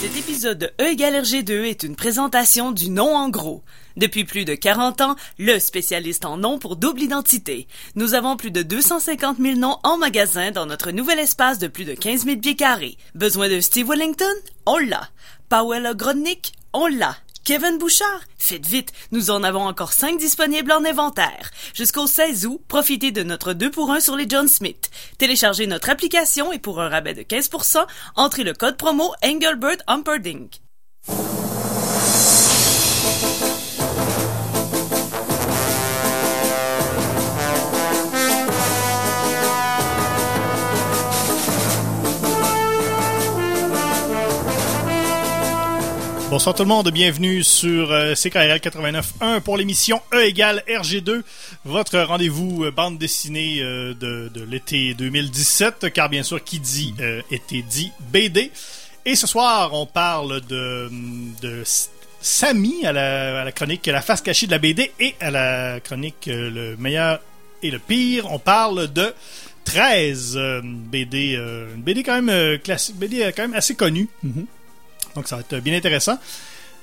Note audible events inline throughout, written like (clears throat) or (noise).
Cet épisode de E égale RG2 est une présentation du nom en gros. Depuis plus de 40 ans, le spécialiste en noms pour double identité. Nous avons plus de 250 000 noms en magasin dans notre nouvel espace de plus de 15 000 pieds carrés. Besoin de Steve Wellington? On l'a. Powell Grodnick? On l'a. Kevin Bouchard? Faites vite, nous en avons encore 5 disponibles en inventaire. Jusqu'au 16 août, profitez de notre 2 pour 1 sur les John Smith. Téléchargez notre application et pour un rabais de 15%, entrez le code promo Engelbert Humperdinck. Bonsoir tout le monde, bienvenue sur euh, CKRL 89.1 pour l'émission E égale RG2, votre rendez-vous euh, bande dessinée euh, de, de l'été 2017, car bien sûr qui dit euh, été dit BD. Et ce soir, on parle de, de Samy à la, à la chronique La face cachée de la BD et à la chronique Le meilleur et le pire. On parle de 13 euh, BD, euh, BD quand même classique, BD quand même assez connue. Donc ça va être bien intéressant.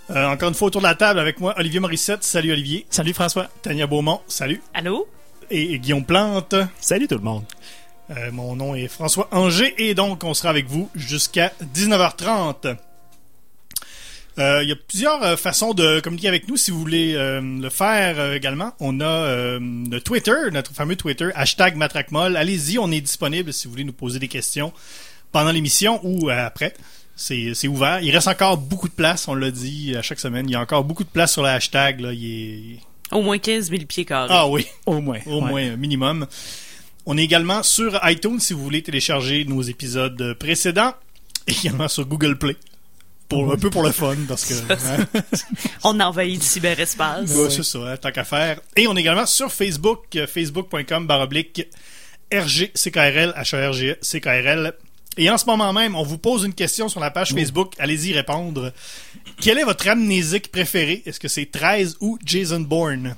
Euh, encore une fois autour de la table avec moi, Olivier Morissette. Salut Olivier. Salut François. Tania Beaumont. Salut. Allô? Et, et Guillaume Plante. Salut tout le monde. Euh, mon nom est François Anger et donc on sera avec vous jusqu'à 19h30. Euh, Il y a plusieurs euh, façons de communiquer avec nous si vous voulez euh, le faire euh, également. On a euh, le Twitter, notre fameux Twitter, hashtag Matraquemol. Allez-y, on est disponible si vous voulez nous poser des questions pendant l'émission ou euh, après. C'est c'est ouvert. Il reste encore beaucoup de place, on l'a dit à chaque semaine. Il y a encore beaucoup de place sur le hashtag. Là. Il est... Au moins 15 000 pieds carrés. Ah oui, Au moins. au Ouais. moins un minimum. On est également sur iTunes si vous voulez télécharger nos épisodes précédents. Et également sur Google Play. Pour, un peu pour le fun, parce que... hein, (laughs) On envahit le cyberespace. ouais, c'est ça, hein, tant qu'à faire. Et on est également sur Facebook, euh, facebook.com baroblique RGCKRL. Et en ce moment même, on vous pose une question sur la page Facebook. Allez-y répondre. Quel est votre amnésique préféré? Est-ce que c'est 13 ou Jason Bourne?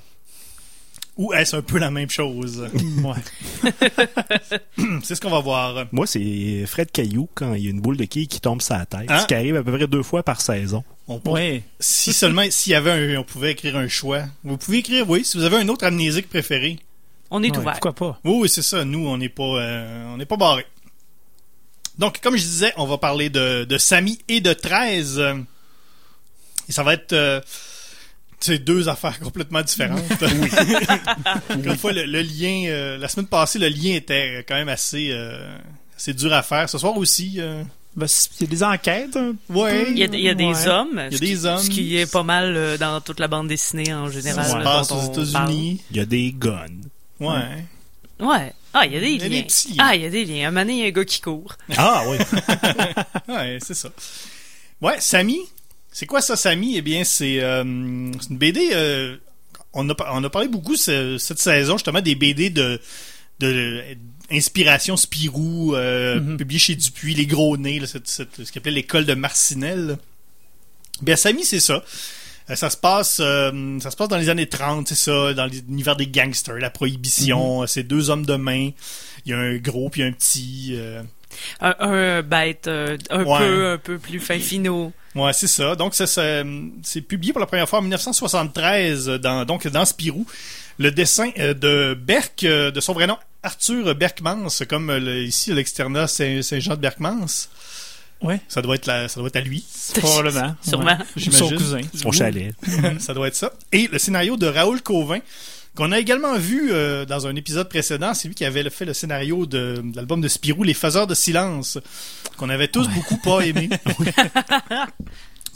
Ou est-ce un peu la même chose? (laughs) Ouais. (laughs) C'est ce qu'on va voir. Moi, c'est Fred Caillou quand il y a une boule de quilles qui tombe sur la tête. Hein? Ce qui arrive à peu près deux fois par saison. On peut- Ouais. Si seulement, s'il y avait un, on pouvait écrire un choix. Vous pouvez écrire, oui, si vous avez un autre amnésique préféré. On est Ouais, ouvert. Pourquoi pas? Oui, oui, c'est ça. Nous, on n'est pas, euh, on n'est pas barré. Donc, comme je disais, on va parler de, de Samy et de 13. euh, Et ça va être, euh, deux affaires (laughs) complètement différentes. Encore (laughs) une fois, le, le lien, euh, la semaine passée, le lien était quand même assez, euh, assez dur à faire. Ce soir aussi, euh, Ben, il y a des enquêtes. ouais. Il y a, il y a des Ouais. hommes. Il y a ce qui- des hommes. Ce qui est pas mal euh, dans toute la bande dessinée en général. Ça se passe aux États-Unis. Il y a des guns. Ouais. Ouais. Ah, il y a des Il y a liens. des petits liens. Ah, il y a des liens. Un moment donné, il y a un gars qui court. (laughs) Ah oui. (laughs) Ouais, c'est ça. Ouais, Samy. C'est quoi ça, Samy? Eh bien, c'est euh, une BD. euh, on, a, par- on a parlé beaucoup ce- cette saison, justement, des BD de, de inspiration Spirou, euh, Mhm. publié chez Dupuis, Les Gros Nez, là, cette- cette- ce qu'on appelait l'école de Marcinelle. là. Bien, Samy, c'est ça. Euh, ça se passe euh, ça se passe dans les années 30, c'est ça, dans l'univers des gangsters, la prohibition, c'est deux hommes de main. Il y a un gros puis un petit. Un, un bête un Ouais. peu un peu plus fin finot. Ouais, c'est ça. Donc, c'est publié pour la première fois en 1973 dans, donc, dans Spirou. Le dessin de Berck, de son vrai nom, Arthur Berkmans, comme le- ici, l'externat Saint- Saint-Jean de Berkmans. Ouais. Ça doit être, la, ça doit être à lui. (laughs) Probablement. (laughs) Sûrement. Ouais. J'imagine. Son cousin. Son chalet. (laughs) ça doit être ça. Et le scénario de Raoul Cauvin, qu'on a également vu euh, dans un épisode précédent. C'est lui qui avait fait le scénario de, de l'album de Spirou, Les Faiseurs de Silence, qu'on avait tous beaucoup pas aimé.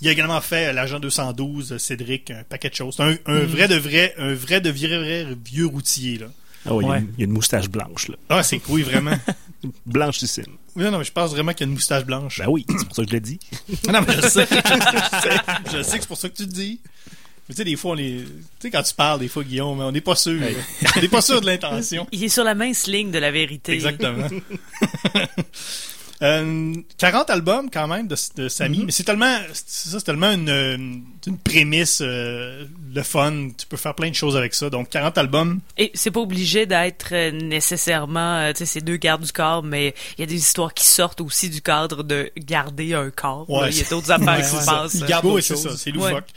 Il a également fait euh, l'agent 212, euh, Cédric, un paquet de choses. Un, un vrai de vrai, un vrai de vrai, vrai vieux routier, là. Ah oui, il y a Ouais. une- il y, a une moustache blanche, là. Ah, c'est oui, vraiment. (laughs) Blanchissime. Oui, non, mais je pense vraiment qu'il y a une moustache blanche. Ben oui, c'est pour ça que je l'ai dit. (laughs) Non, mais je sais. je sais, je sais que c'est pour ça que tu te dis. Mais tu sais, des fois, on est. Tu sais, quand tu parles, des fois, Guillaume, on n'est pas sûr. on n'est pas sûr de l'intention. Il est sur la mince ligne de la vérité. Exactement. (laughs) Euh, 40 albums quand même de, de Sammy, Mhm. mais c'est tellement, c'est ça, c'est tellement une, une, une prémisse, euh, le fun. Tu peux faire plein de choses avec ça. Donc 40 albums. Et c'est pas obligé d'être euh, nécessairement, euh, tu sais, ces deux gardes du corps, mais il y a des histoires qui sortent aussi du cadre de garder un corps. Ouais. Il y a (laughs) c'est- d'autres affaires Ouais, qui se passent. Euh. c'est ça, c'est Ouais. loufoque.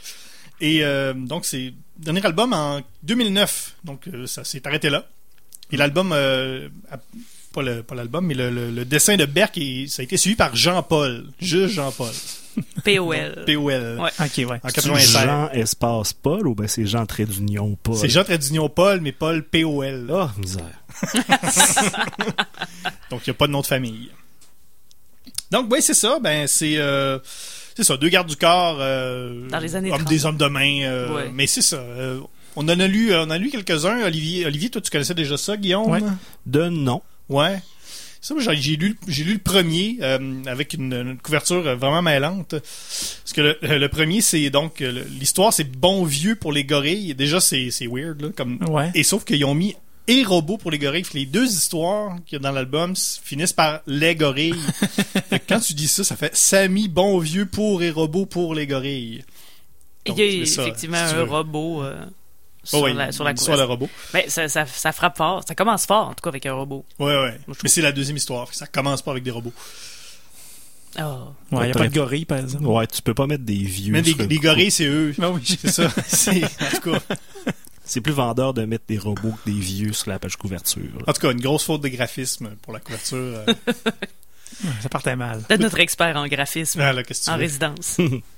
Et euh, donc c'est dernier album en 2009. Donc euh, ça s'est arrêté là. Et l'album, euh, pas le- pas l'album, mais le, le- le dessin de Berk, il- ça a été suivi par Jean-Paul, juste Jean-Paul, (laughs) POL. (laughs) P.O.L. Ouais. Ok, ouais. En C'est 96. Jean espace Paul ou ben c'est Jean trait d'union Paul? C'est Jean trait d'union Paul, mais Paul P.O.L. Ah, misère. (laughs) Donc, il n'y a pas de nom de famille. Donc, oui, c'est ça. Ben, c'est euh, c'est ça. Deux gardes du corps. euh, Dans les années hommes 30. des hommes de main. euh, Ouais. Mais c'est ça. euh, on en a lu, on en a lu quelques-uns. Olivier, Olivier, toi, tu connaissais déjà ça, Guillaume? Ouais. De non. Ouais. Ça, moi, j'ai j'ai lu, j'ai lu le premier euh, avec une, une couverture euh, vraiment mêlante. Parce que le, le premier, c'est donc euh, l'histoire, c'est bon vieux pour les gorilles. Déjà, c'est c'est weird là, comme Ouais. et sauf qu'ils ont mis et robots pour les gorilles. Les deux histoires qu'il y a dans l'album finissent par les gorilles. (laughs) Quand tu dis ça, ça fait Samy bon vieux pour et robots pour les gorilles. Il Donc, y a ça, effectivement si un veux. robot euh, sur, Oh, la, sur la de couverture. robot. Ben, ça, ça, ça frappe fort. Ça commence fort, en tout cas, avec un robot. Ouais, ouais. je trouve- Mais c'est la deuxième histoire. Ça commence pas avec des robots. Oh. Ouais, il n'y a pas de gorille, par exemple. Ouais, tu peux pas mettre des vieux. Mais coup. gorilles, c'est eux. Ah oui. C'est ça. (laughs) C'est, en tout cas. C'est plus vendeur de mettre des robots que des vieux sur la page couverture. là. En tout cas, une grosse faute de graphisme pour la couverture. euh. (laughs) Ça partait mal. D'être notre expert en graphisme Ah, là, en veux? résidence. (laughs)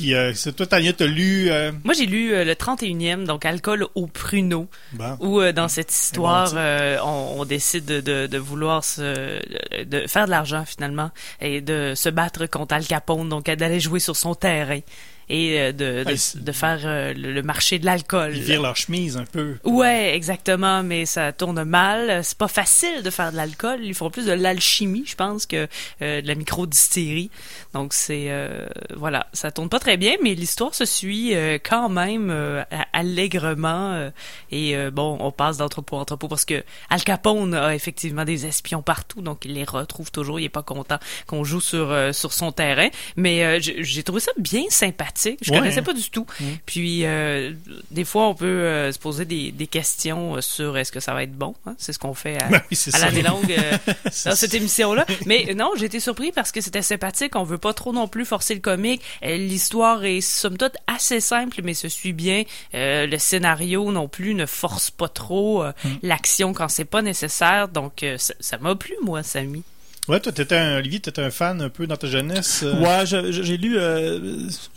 Puis, euh, c'est toi, Tania, t'as lu. Euh... Moi, j'ai lu euh, le 31e, donc Alcool au pruneau, Bon. où euh, dans cette histoire, bon, euh, on, on décide de, de, de vouloir se, de faire de l'argent finalement et de se battre contre Al Capone, donc d'aller jouer sur son terrain et euh, de, de, de faire euh, le, le marché de l'alcool. Ils virent leur chemise un peu. Ouais, exactement, mais ça tourne mal. C'est pas facile de faire de l'alcool. Ils font plus de l'alchimie, je pense, que euh, de la microdistillerie. Donc c'est euh, voilà, ça tourne pas très bien, mais l'histoire se suit euh, quand même euh, allègrement. et euh, bon, on passe d'entrepôt en entrepôt parce que Al Capone a effectivement des espions partout, donc il les retrouve toujours. Il est pas content qu'on joue sur euh, sur son terrain, mais euh, j'ai trouvé ça bien sympathique. Je Ouais, connaissais hein. pas du tout. Mm. Puis euh, des fois, on peut euh, se poser des, des questions euh, sur est-ce que ça va être bon. hein? C'est ce qu'on fait à, (laughs) Ben oui, à l'année longue euh, (laughs) dans cette émission-là. (laughs) Mais non, j'ai été surpris parce que c'était sympathique. On veut pas trop non plus forcer le comique. L'histoire est somme toute assez simple, mais se suit bien. Le scénario non plus ne force pas trop euh, l'action quand c'est pas nécessaire. Donc ça m'a plu, moi, Samy. Ouais, toi, t'étais un, Olivier, t'étais un fan un peu dans ta jeunesse. euh, Ouais, j'ai lu, euh,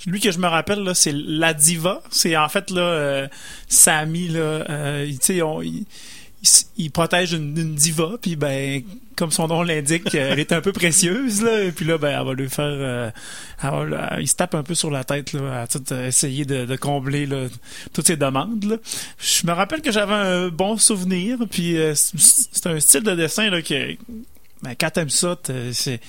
lui que je me rappelle là, c'est la diva. C'est en fait là, euh, Sammy là, euh, tu sais, il, protège une, diva, puis ben, comme son nom l'indique, elle est un peu précieuse là, et puis là, ben, elle va lui faire, euh, il se tape un peu sur la tête là, à euh, essayer de, combler toutes ses demandes. Là. Je me rappelle que j'avais un bon souvenir, puis euh, c'est c'est un style de dessin là que ben, quand t'aimes ça, t'es-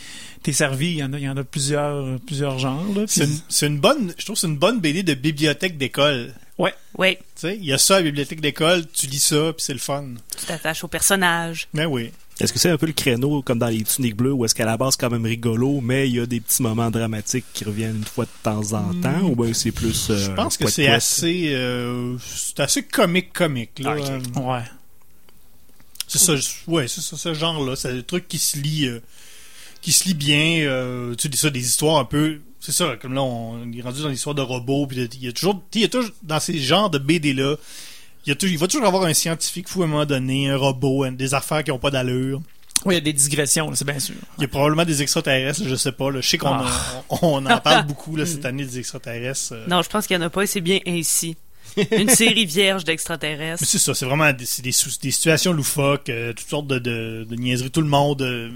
t'es servi. Il y en a, il y en a plusieurs, plusieurs genres. Là, C'est une, c'est une bonne, je trouve que c'est une bonne BD de bibliothèque d'école. Oui, Tu sais, il y a ça à la bibliothèque d'école, tu lis ça, puis c'est le fun. tu t'attaches au personnage. Mais oui. Est-ce que c'est un peu le créneau comme dans les tuniques bleues où est-ce qu'à la base c'est quand même rigolo, mais il y a des petits moments dramatiques qui reviennent une fois de temps en temps, ou bien c'est plus. euh, Je pense que poète c'est assez, euh, c'est assez comique comique là. Euh, Ouais. C'est ça, ouais, c'est ça, ce genre-là. C'est des trucs qui se lit, euh, qui se lit bien. Euh, tu sais, ça, des histoires un peu. C'est ça, comme là, on est rendu dans l'histoire de robots. Puis il y a toujours, tu sais, il y a toujours dans ces genres de BD-là, il, y a toujours, il va toujours avoir un scientifique fou à un moment donné, un robot, un- des affaires qui ont pas d'allure. Oui, il y a des digressions, c'est bien sûr. Il y a probablement des extraterrestres, je sais pas. Là. Je sais qu'on Ah. on, on en parle (laughs) beaucoup là, cette année des extraterrestres. euh. Non, je pense qu'il y en a pas et c'est bien ainsi. (laughs) Une série vierge d'extraterrestres. C'est ça, c'est vraiment des, des, situations loufoques, euh, toutes sortes de, de, niaiseries. Tout le monde. euh,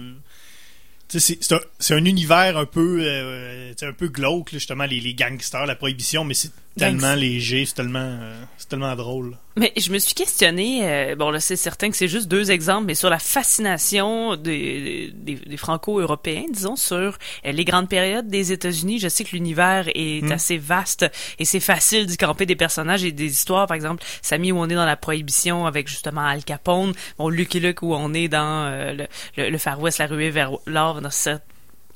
c'est, un, univers un peu, euh, sais, un peu glauque, justement, les gangsters, la prohibition, mais c'est tellement léger, c'est tellement, euh, c'est tellement drôle. Mais je me suis questionné, euh, bon là c'est certain que c'est juste deux exemples, mais sur la fascination des, des, des Franco-Européens, disons, sur euh, les grandes périodes des États-Unis. Je sais que l'univers est Mm. assez vaste et c'est facile d'y camper des personnages et des histoires. Par exemple, Samy où on est dans la prohibition avec justement Al Capone, bon Lucky Luke où on est dans euh, le, le, le Far West, la ruée vers l'or, dans cette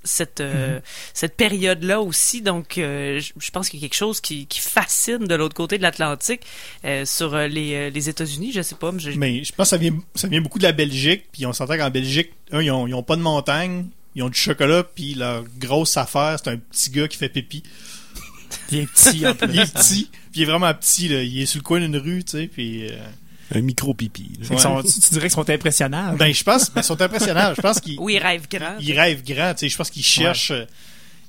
cette euh, cette période là aussi donc euh, je pense qu'il y a quelque chose qui, qui fascine de l'autre côté de l'Atlantique euh, sur les, les États-Unis je sais pas mais je- Mais je pense que ça vient, ça vient beaucoup de la Belgique, puis on s'entend qu'en Belgique, un, ils ont, ils ont pas de montagne, ils ont du chocolat, puis leur grosse affaire, c'est un petit gars qui fait pipi. Il est petit en (laughs) plus. Il est petit, puis il est vraiment petit, là. il est sur le coin d'une rue, tu sais, puis... Un micro-pipi. sont- tu, tu dirais qu'ils sont impressionnants. Ben, je pense, ben, ils sont impressionnants. Je pense qu'ils oui grand ils rêvent grand. Tu sais, je pense qu'ils cherchent, euh, tu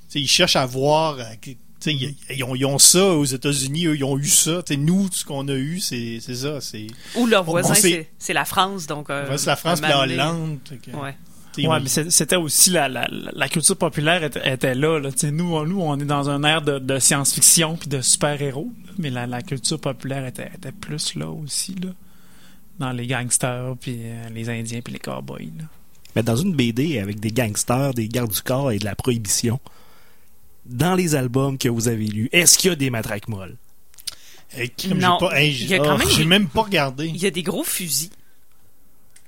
sais, ils cherchent à voir. euh, que- tu sais, ils, ils ont, ils ont ça aux États-Unis. Eux, ils ont eu ça. Tu sais, nous, ce qu'on a eu, c'est c'est ça. C'est ou leur voisin c'est la France donc euh, ouais, c'est la France, la Hollande. ouais ils- mais c'était aussi la, la, la culture populaire était, était là. là. Tu sais, Nous, on, nous, on est dans un air de, de science-fiction puis de super-héros, mais la, la culture populaire était, était plus là aussi, là. Dans les gangsters, puis euh, les Indiens, puis les cowboys. Là. Mais dans une BD avec des gangsters, des gardes du corps et de la prohibition, dans les albums que vous avez lus, est-ce qu'il y a des matraques molles? J'ai Non, pas- hey, il y a j'ai quand oh, même- j'ai même pas regardé. il y a des gros fusils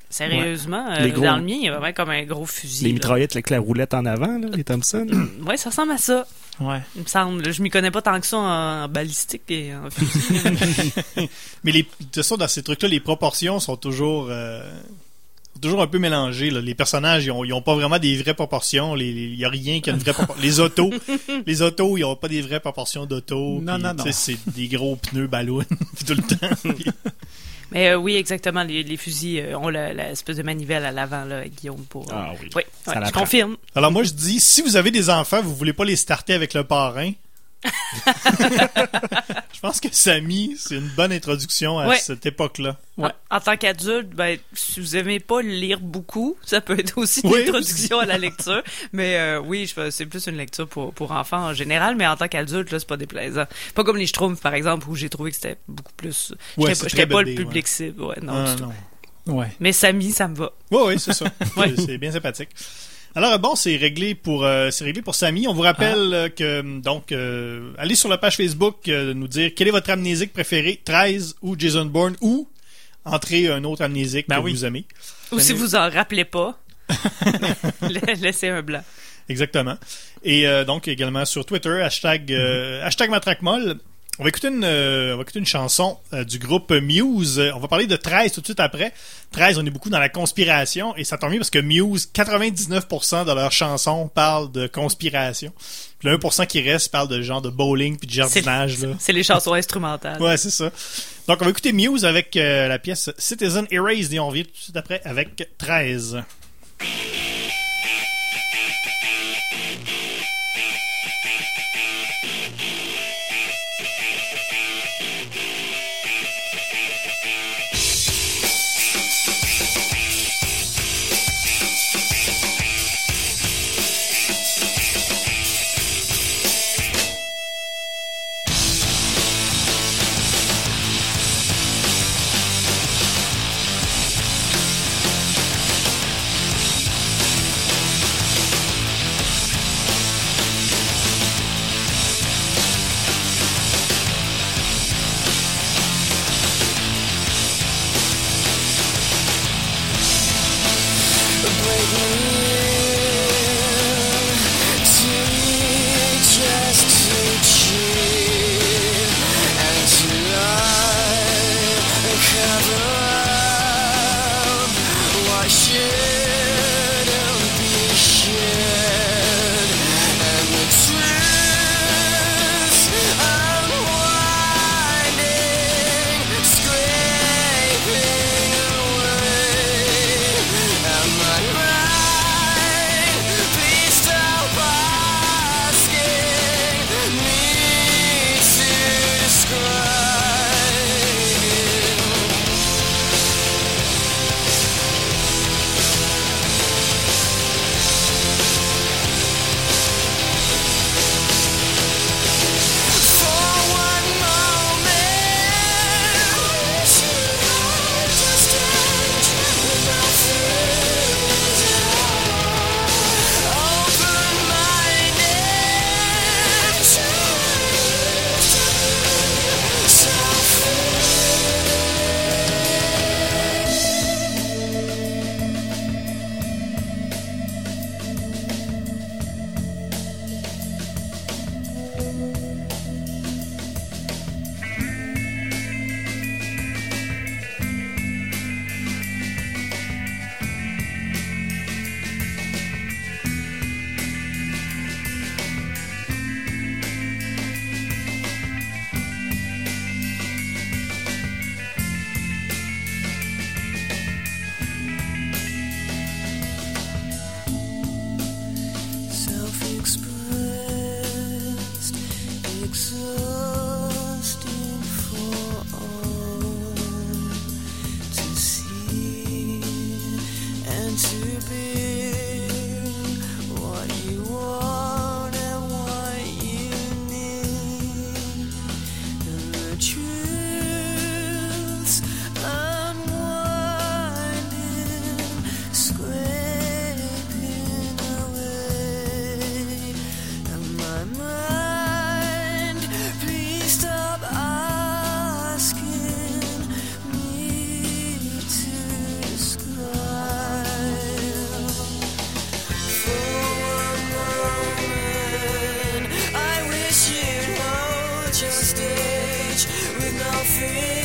sérieusement Les euh, gros- dans le mien il y a vraiment comme un gros fusil Les là. mitraillettes avec la roulette en avant, là, les Thompson? ouais ça ressemble à ça Ouais. il me semble je m'y connais pas tant que ça en, en balistique et en fusil (laughs) Mais les, de toute façon, dans ces trucs-là, les proportions sont toujours, euh, toujours un peu mélangées. là. Les personnages, ils ont, ils ont pas vraiment des vraies proportions. Il y a rien qui a une vraie proportion. Les autos, (laughs) les autos, ils ont pas des vraies proportions d'auto. Non, non, non. C'est des gros pneus ballons (laughs) tout le temps. Mais euh, oui exactement les, les fusils euh, ont la- la espèce de manivelle à l'avant là Guillaume pour Ah oui. oui Ça ouais, je prend. confirme Alors moi, je dis, si vous avez des enfants, vous voulez pas les starter avec le parrain. (laughs) je pense que Samy, c'est une bonne introduction à Ouais. cette époque-là. Ouais. En, en tant qu'adulte, ben, si vous aimez pas lire beaucoup, ça peut être aussi une Oui. introduction à la lecture. Mais euh, oui, je- c'est plus une lecture pour, pour enfants en général, mais en tant qu'adulte, là, c'est pas déplaisant. Pas comme les Schtroumpfs, par exemple, où j'ai trouvé que c'était beaucoup plus... Ouais, j'étais pas- le public cible, ouais, non, Ah, du tout. non. Ouais. Mais Samy, ça me va. Oui, oui, c'est ça. (laughs) Ouais. C'est- C'est bien sympathique. Alors bon, c'est réglé pour euh, c'est réglé pour Samy. On vous rappelle euh, que donc euh, allez sur la page Facebook euh, nous dire quel est votre amnésique préféré, 13 ou Jason Bourne ou entrez un autre amnésique Ben que oui. vous aimez. Ou si vous en rappelez pas, (laughs) (laughs) la- laissez un blanc. Exactement. Et euh, donc également sur Twitter hashtag euh, hashtag matraquemolle. On va écouter une, euh, on va écouter une chanson euh, du groupe Muse. On va parler de 13 tout de suite après. 13, on est beaucoup dans la conspiration et ça tombe bien parce que Muse, 99% de leurs chansons parlent de conspiration. Puis le 1% qui reste parle de genre de bowling puis de jardinage. C'est les chansons instrumentales. Ouais, c'est ça. Donc on va écouter Muse avec euh, la pièce Citizen Erased et on revient tout de suite après avec 13. see.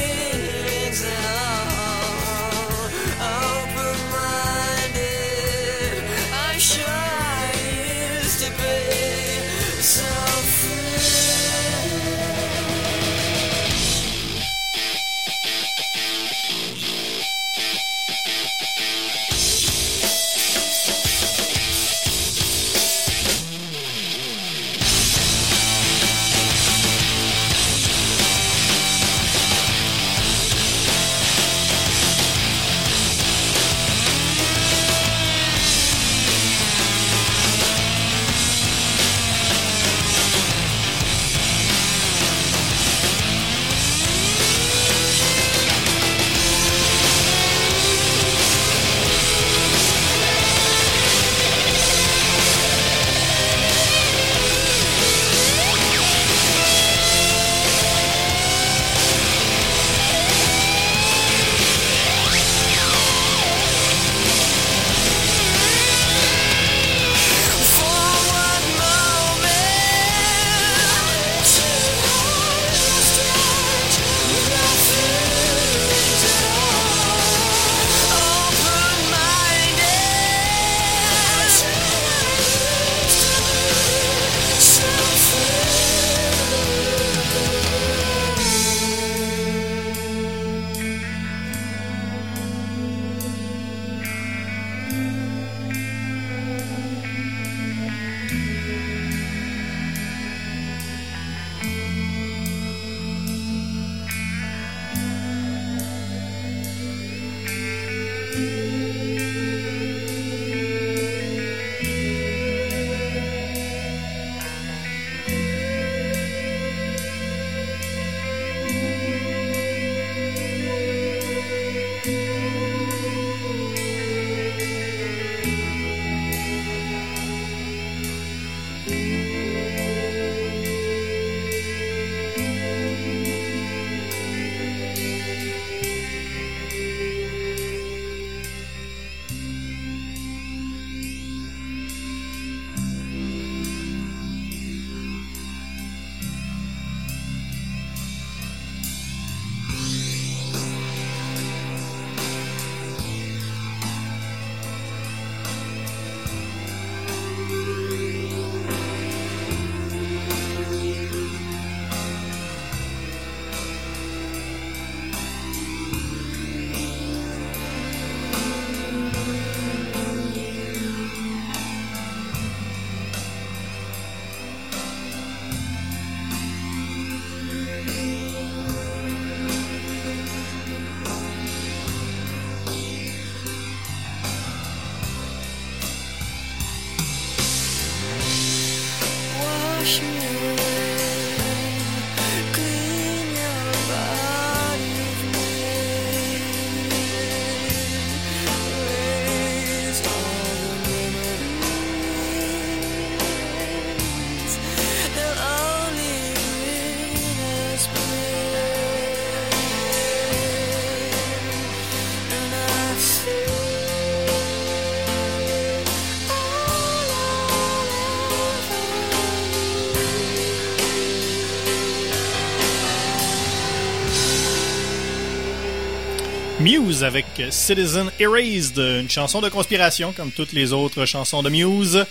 Muse avec Citizen Erased, une chanson de conspiration comme toutes les autres chansons de Muse.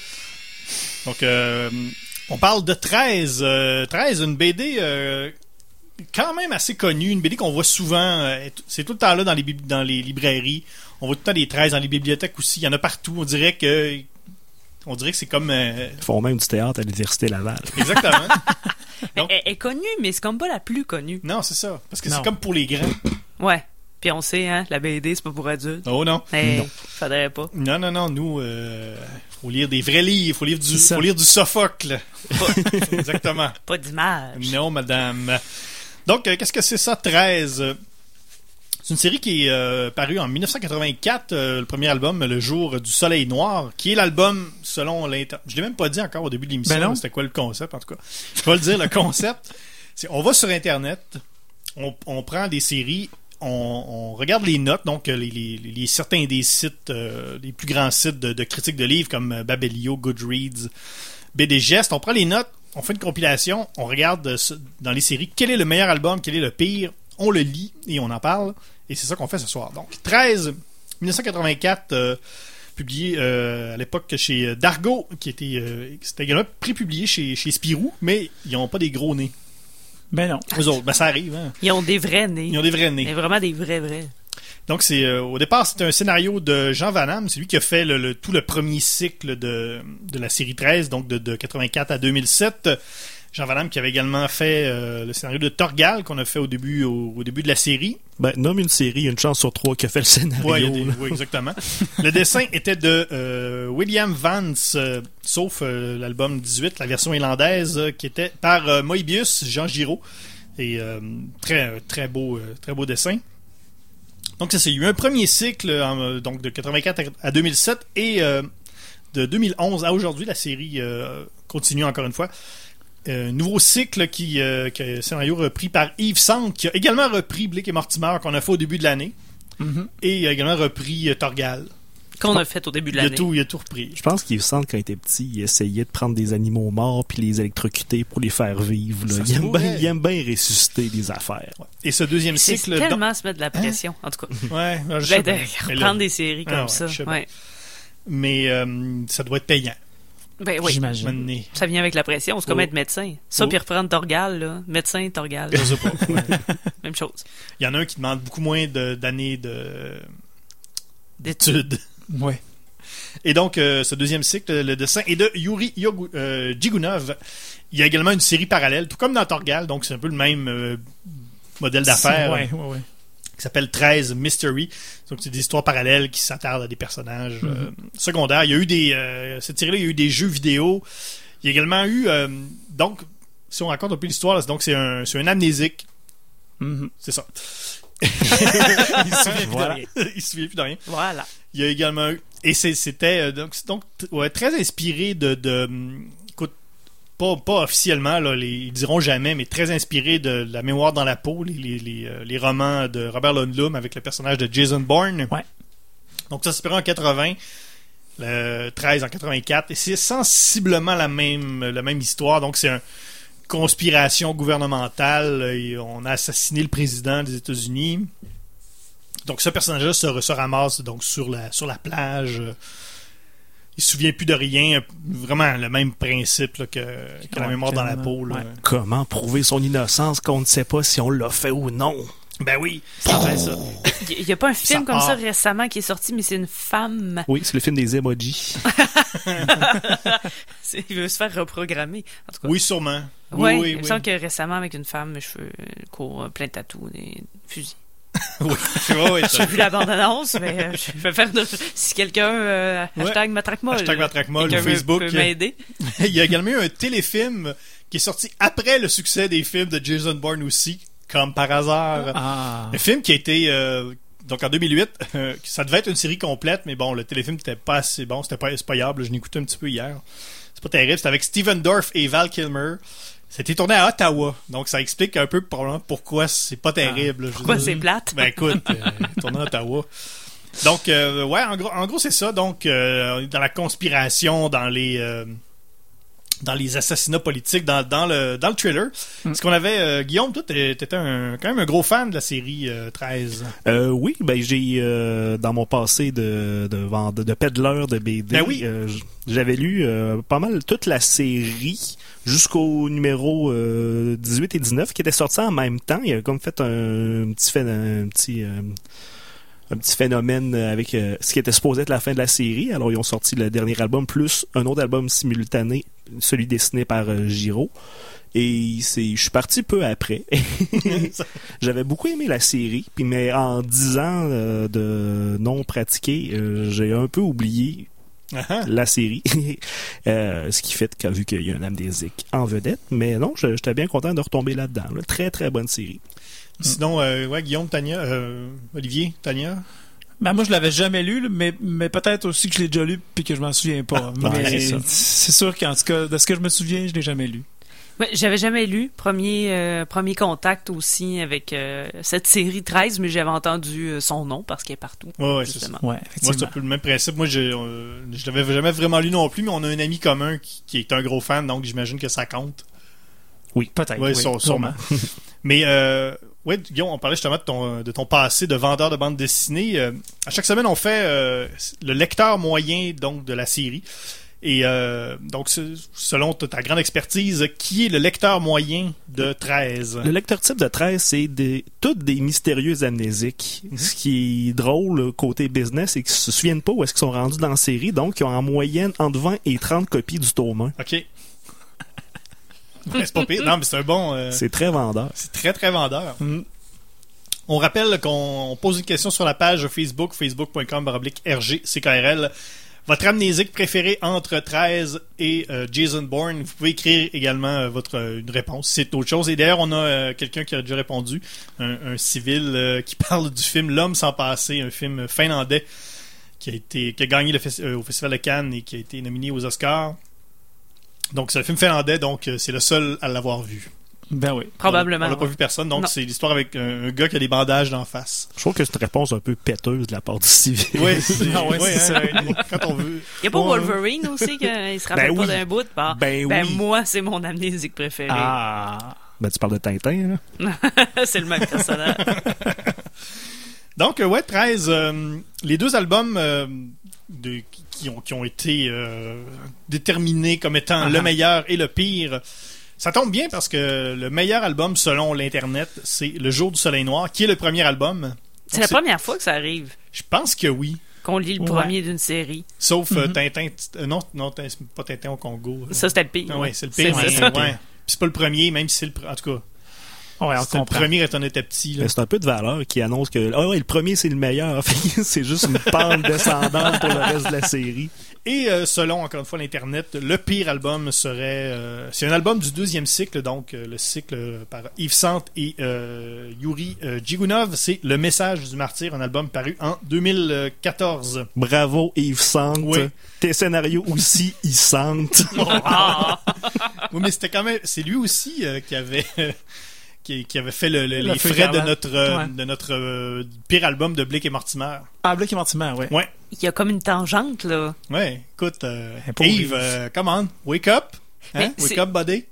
Donc, euh, on parle de 13. euh, 13, une BD euh, quand même assez connue, une BD qu'on voit souvent. euh, c'est tout le temps là dans les, bib- dans les librairies. On voit tout le temps des 13 dans les bibliothèques aussi. Il y en a partout. On dirait que on dirait que c'est comme euh, Ils font même du théâtre à l'Université Laval. (laughs) exactement. (laughs) Elle, Donc- elle est connue, mais c'est comme pas la plus connue. non, c'est ça. Parce que c'est comme pour les grands. Ouais. Puis on sait, hein, la BD, c'est pas pour adultes. Oh non. Mais faudrait pas. Non, non, non, nous, euh, faut lire des vrais livres, faut lire du, faut lire du Sophocle. (laughs) Exactement. Pas d'image. Non, madame. Donc, euh, qu'est-ce que c'est ça, 13? Euh, C'est une série qui est euh, parue en 1984, euh, le premier album, Le jour du soleil noir, qui est l'album selon l'inter... Je l'ai même pas dit encore au début de l'émission, Ben non. mais c'était quoi le concept, en tout cas? Je vais le dire, le concept, c'est on va sur Internet, on, on prend des séries, on, regarde les notes, donc euh, les, certains des sites, euh, les plus grands sites de, critiques de livres comme euh, Babelio, Goodreads, BDGest, on prend les notes, on fait une compilation, on regarde dans les séries quel est le meilleur album, quel est le pire, on le lit et on en parle. Et c'est ça qu'on fait ce soir. Donc, 13, 1984, euh, publié à l'époque chez Dargo, qui était, euh, c'était également prépublié chez, chez Spirou, mais ils n'ont pas des gros nez. Ben non. Eux autres, ben ça arrive, hein. Ils ont des vrais nez. Ils ont des vrais nez. Mais vraiment des vrais vrais. Donc c'est euh, au départ c'était un scénario de Jean Van Damme, c'est lui qui a fait le, le- tout le premier cycle de, de la série 13, donc de, de 84 à 2007. Jean Van qui avait également fait euh, le scénario de Torgal qu'on a fait au début au, au début de la série. Ben, nomme une série, une chance sur trois qui a fait le scénario. Ouais, des- oui, exactement. le dessin (laughs) était de euh, William Vance, euh, sauf l'album 18, la version irlandaise, qui était par Moebius, Jean Giraud. Et très très beau très beau dessin. Donc ça, c'est eu un premier cycle donc de 84 à 2007 et de 2011 à aujourd'hui la série continue encore une fois. Euh, nouveau cycle qui, euh, un scénario repris par Yves Sand qui a également repris Blake et Mortimer qu'on a fait au début de l'année Mhm. et il a également repris euh, Torgal. Qu'on a fait au début de Il a l'année. tout, il a tout repris. Je pense qu'il semble quand il était petit, il essayait de prendre des animaux morts puis les électrocuter pour les faire vivre. là. Il, aime bien, il aime bien ressusciter des affaires. Et ce deuxième C'est cycle, tellement se mettre de la pression, en tout cas. (laughs) ouais, je sais Ben, de pas. Mais là- reprendre des séries comme Ah ouais, ça. Ouais. mais euh, ça doit être payant. Ben oui. J'imagine. Ça vient avec la pression. C'est comme Oh. être médecin. Ça, Oh. puis reprendre Torgal, là. Médecin, Torgal. Je sais pas. (laughs) Ouais. Même chose. Il y en a un qui demande beaucoup moins de- d'années de D'études. Ouais. Et donc, euh, ce deuxième cycle, le dessin est de Yuri Yogu- euh, Jigunov. Il y a également une série parallèle, tout comme dans Torgal, donc c'est un peu le même euh, modèle d'affaires. Ouais, ouais, ouais. Qui s'appelle 13 Mystery. Donc, c'est des histoires parallèles qui s'attardent à des personnages euh, secondaires. Il y a eu des... euh, cette série-là, il y a eu des jeux vidéo. Il y a également eu... euh, donc, si on raconte un peu l'histoire, donc c'est un, un amnésique. Mhm. C'est ça. (laughs) il se souvient plus Voilà. de rien. (laughs) il se souvient plus de rien. Voilà. Il y a également eu... Et c'était donc, donc ouais, très inspiré de... pas, pas officiellement, là, les, ils diront jamais, mais très inspiré de La mémoire dans la peau, les, les, les, euh, les romans de Robert Lundlum avec le personnage de Jason Bourne. Ouais. Donc ça s'est en 80, le 13 en 84, et c'est sensiblement la même, la même histoire. Donc c'est une conspiration gouvernementale, et on a assassiné le président des États-Unis. Donc ce personnage-là se, se ramasse donc sur la, sur la plage. euh, Il se souvient plus de rien. Vraiment le même principe là, que, que la mémoire dans la peau. là. Ouais. Comment prouver son innocence qu'on ne sait pas si on l'a fait ou non? Ben oui. C'est vrai, ça. Il n'y a pas un film Ça comme ça récemment qui est sorti, mais c'est une femme. Oui, c'est le film des emojis. (laughs) Il veut se faire reprogrammer. En tout cas. Oui, sûrement. Oui, oui, il me oui. semble que récemment, avec une femme, mes cheveux courts, euh, plein de tatous, des fusils. Oui. Ouais, J'ai vu la bande-annonce, mais euh, je vais faire de... Si quelqu'un... euh, Ouais. hashtag matraquemol. Hashtag Matraquemol ou Facebook. peut m'aider. Il y a également eu un téléfilm qui est sorti après le succès des films de Jason Bourne aussi, comme par hasard. Ah. Un film qui a été euh, donc en 2008, euh, ça devait être une série complète, mais bon, le téléfilm n'était pas assez bon, c'était pas payable. Je l'ai écouté un petit peu hier. C'est pas terrible. C'était avec Steven Dorff et Val Kilmer. C'était tourné à Ottawa, donc ça explique un peu probablement pourquoi c'est pas terrible. je veux Pourquoi c'est plate? Ben écoute, euh, tourné à Ottawa. Donc, euh, ouais, en gros, en gros c'est ça. Donc, euh, on est dans la conspiration, dans les, euh, dans les assassinats politiques, dans, dans le, dans le thriller. Mm. Est-ce qu'on avait, euh, Guillaume, toi, t'étais un, quand même un gros fan de la série euh, 13. Euh, oui, ben j'ai euh, dans mon passé de de, de, pédaleur de BD, Ben oui. euh, j'avais lu pas mal toute la série jusqu'au numéro euh, 18 et 19 qui était sorti en même temps. Il a comme fait un, petit phé- un petit un petit phénomène avec euh, ce qui était supposé être la fin de la série. Alors ils ont sorti le dernier album plus un autre album simultané, celui dessiné par euh, Giro. Et c'est, je suis parti peu après. (laughs) (laughs) J'avais beaucoup aimé la série, puis mais en dix ans euh, de non pratiquer, euh, j'ai un peu oublié ah. la série. (laughs) Euh, ce qui fait que vu qu'il y a un amnésique en vedette, mais non, j'étais bien content de retomber là-dedans. là. Très très bonne série. Sinon, euh, ouais, Guillaume, Tania, euh, Olivier, Tania? Ben moi je l'avais jamais lu, là, mais, mais peut-être aussi que je l'ai déjà lu puis que je m'en souviens pas. Ah, mais c'est sûr qu'en tout cas, de ce que je me souviens, je l'ai jamais lu. Ouais, j'avais jamais lu. Premier, euh, premier contact aussi avec euh, cette série 13, mais j'avais entendu euh, son nom parce qu'il est partout. Ouais, ouais, c'est ça. justement. Ouais, Moi, c'est un peu le même principe. Moi, je, euh, je l'avais jamais vraiment lu non plus, mais on a un ami commun qui, qui est un gros fan, donc j'imagine que ça compte. Peut-être. Ouais, oui, sûre- sûrement. (laughs) Mais, euh, Oui, Guillaume, on parlait justement de ton, de ton passé de vendeur de bande dessinée. Euh, à chaque semaine, on fait euh, le lecteur moyen donc de la série. Et euh, donc, selon ta grande expertise, qui est le lecteur moyen de 13 Le lecteur type de 13, c'est des, toutes des mystérieux amnésiques. Ce qui est drôle euh, côté business, c'est qu'ils se souviennent pas où est-ce qu'ils sont rendus dans la série, donc ils ont en moyenne entre 20 et 30 copies du tome 1. Ok. (laughs) C'est pas pire. Non, mais c'est un bon. euh, C'est très vendeur. c'est très très vendeur. Mm. On rappelle qu'on on pose une question sur la page Facebook, facebook.com baroblique RG CKRL. Votre amnésique préférée entre 13 et euh, Jason Bourne. Vous pouvez écrire également euh, votre euh, une réponse. si C'est autre chose. Et d'ailleurs, on a quelqu'un qui a déjà répondu, un, un civil qui (laughs) parle du film L'homme sans passé, un film finlandais qui a été qui a gagné le au Festival de Cannes et qui a été nominé aux Oscars. Donc c'est un film finlandais, donc euh, c'est le seul à l'avoir vu. Ben oui. Probablement. On l'a pas vu personne, donc Non. c'est l'histoire avec un, un gars qui a des bandages d'en face. Je trouve que c'est une réponse un peu péteuse de la part du civil. Oui, (laughs) c'est Ah ouais, c'est ça. Quand on veut. Il y a pas Ouais. Wolverine aussi qu'il se rappelle Ben pas oui. d'un bout. Bah, Ben ben oui. moi, c'est mon amnésique préféré. Ah. Ben, tu parles de Tintin, là. (laughs) c'est le même personnage. (laughs) Donc, euh, ouais, 13. euh, les deux albums euh, de, qui, ont, qui ont été euh, déterminés comme étant Ah le ah. meilleur et le pire. Ça tombe bien parce que le meilleur album, selon l'Internet, c'est Le Jour du Soleil Noir, qui est le premier album. C'est la première fois que ça arrive, Je pense que oui. qu'on lit le Ouais. premier d'une série. Sauf euh, Mhm. Tintin. euh, non, non, pas Tintin au Congo. Ça, c'était le pire. Ah ouais, c'est le pire. C'est ouais. Puis c'est pas le premier, même si c'est le. En tout cas, Ouais, on c'était le premier quand on était petit. c'est un peu de valeur qui annonce que ah ouais, le premier c'est le meilleur. (laughs) C'est juste une pente descendante pour le reste de la série. Et euh, selon, encore une fois, l'Internet, le pire album serait... euh, c'est un album du deuxième cycle, donc euh, le cycle par Yves Sant et euh, Yuri euh, Djigounov. C'est Le Message du Martyr, un album paru en 2014. Bravo Yves Sante. Oui. Tes scénarios aussi ils sentent. Ah, (laughs) Oui, mais c'était quand même... C'est lui aussi euh, qui avait... qui, qui avait fait le- le- Le les frais de notre, euh, Ouais. de notre euh, pire album de Blake et Mortimer. Ah, Blake et Mortimer, ouais. Ouais, il y a comme une tangente, là. ouais. Écoute, euh, Yves, euh, come on, wake up. Hein? Wake up, buddy.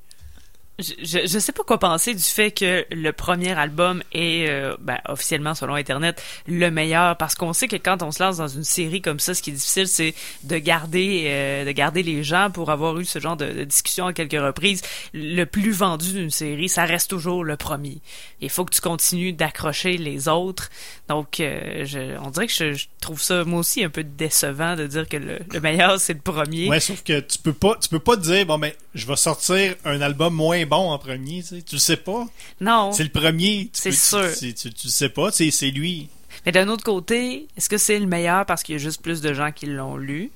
Je, je, sais pas quoi penser du fait que le premier album est, euh, ben, officiellement, selon Internet, le meilleur, parce qu'on sait que quand on se lance dans une série comme ça, ce qui est difficile, c'est de garder, euh, de garder les gens pour avoir eu ce genre de, de discussion à quelques reprises. Le plus vendu d'une série, ça reste toujours le premier. Il faut que tu continues d'accrocher les autres. Donc, euh, je, on dirait que je, je trouve ça, moi aussi, un peu décevant de dire que le, le meilleur, c'est le premier. Ouais, sauf que tu peux pas, tu peux pas dire bon ben, je vais sortir un album moins bon en premier, tu sais, tu le sais pas. Non. C'est le premier. tu C'est sûr. Tu, tu, tu le sais pas, c'est c'est lui. Mais d'un autre côté, est-ce que c'est le meilleur parce qu'il y a juste plus de gens qui l'ont lu?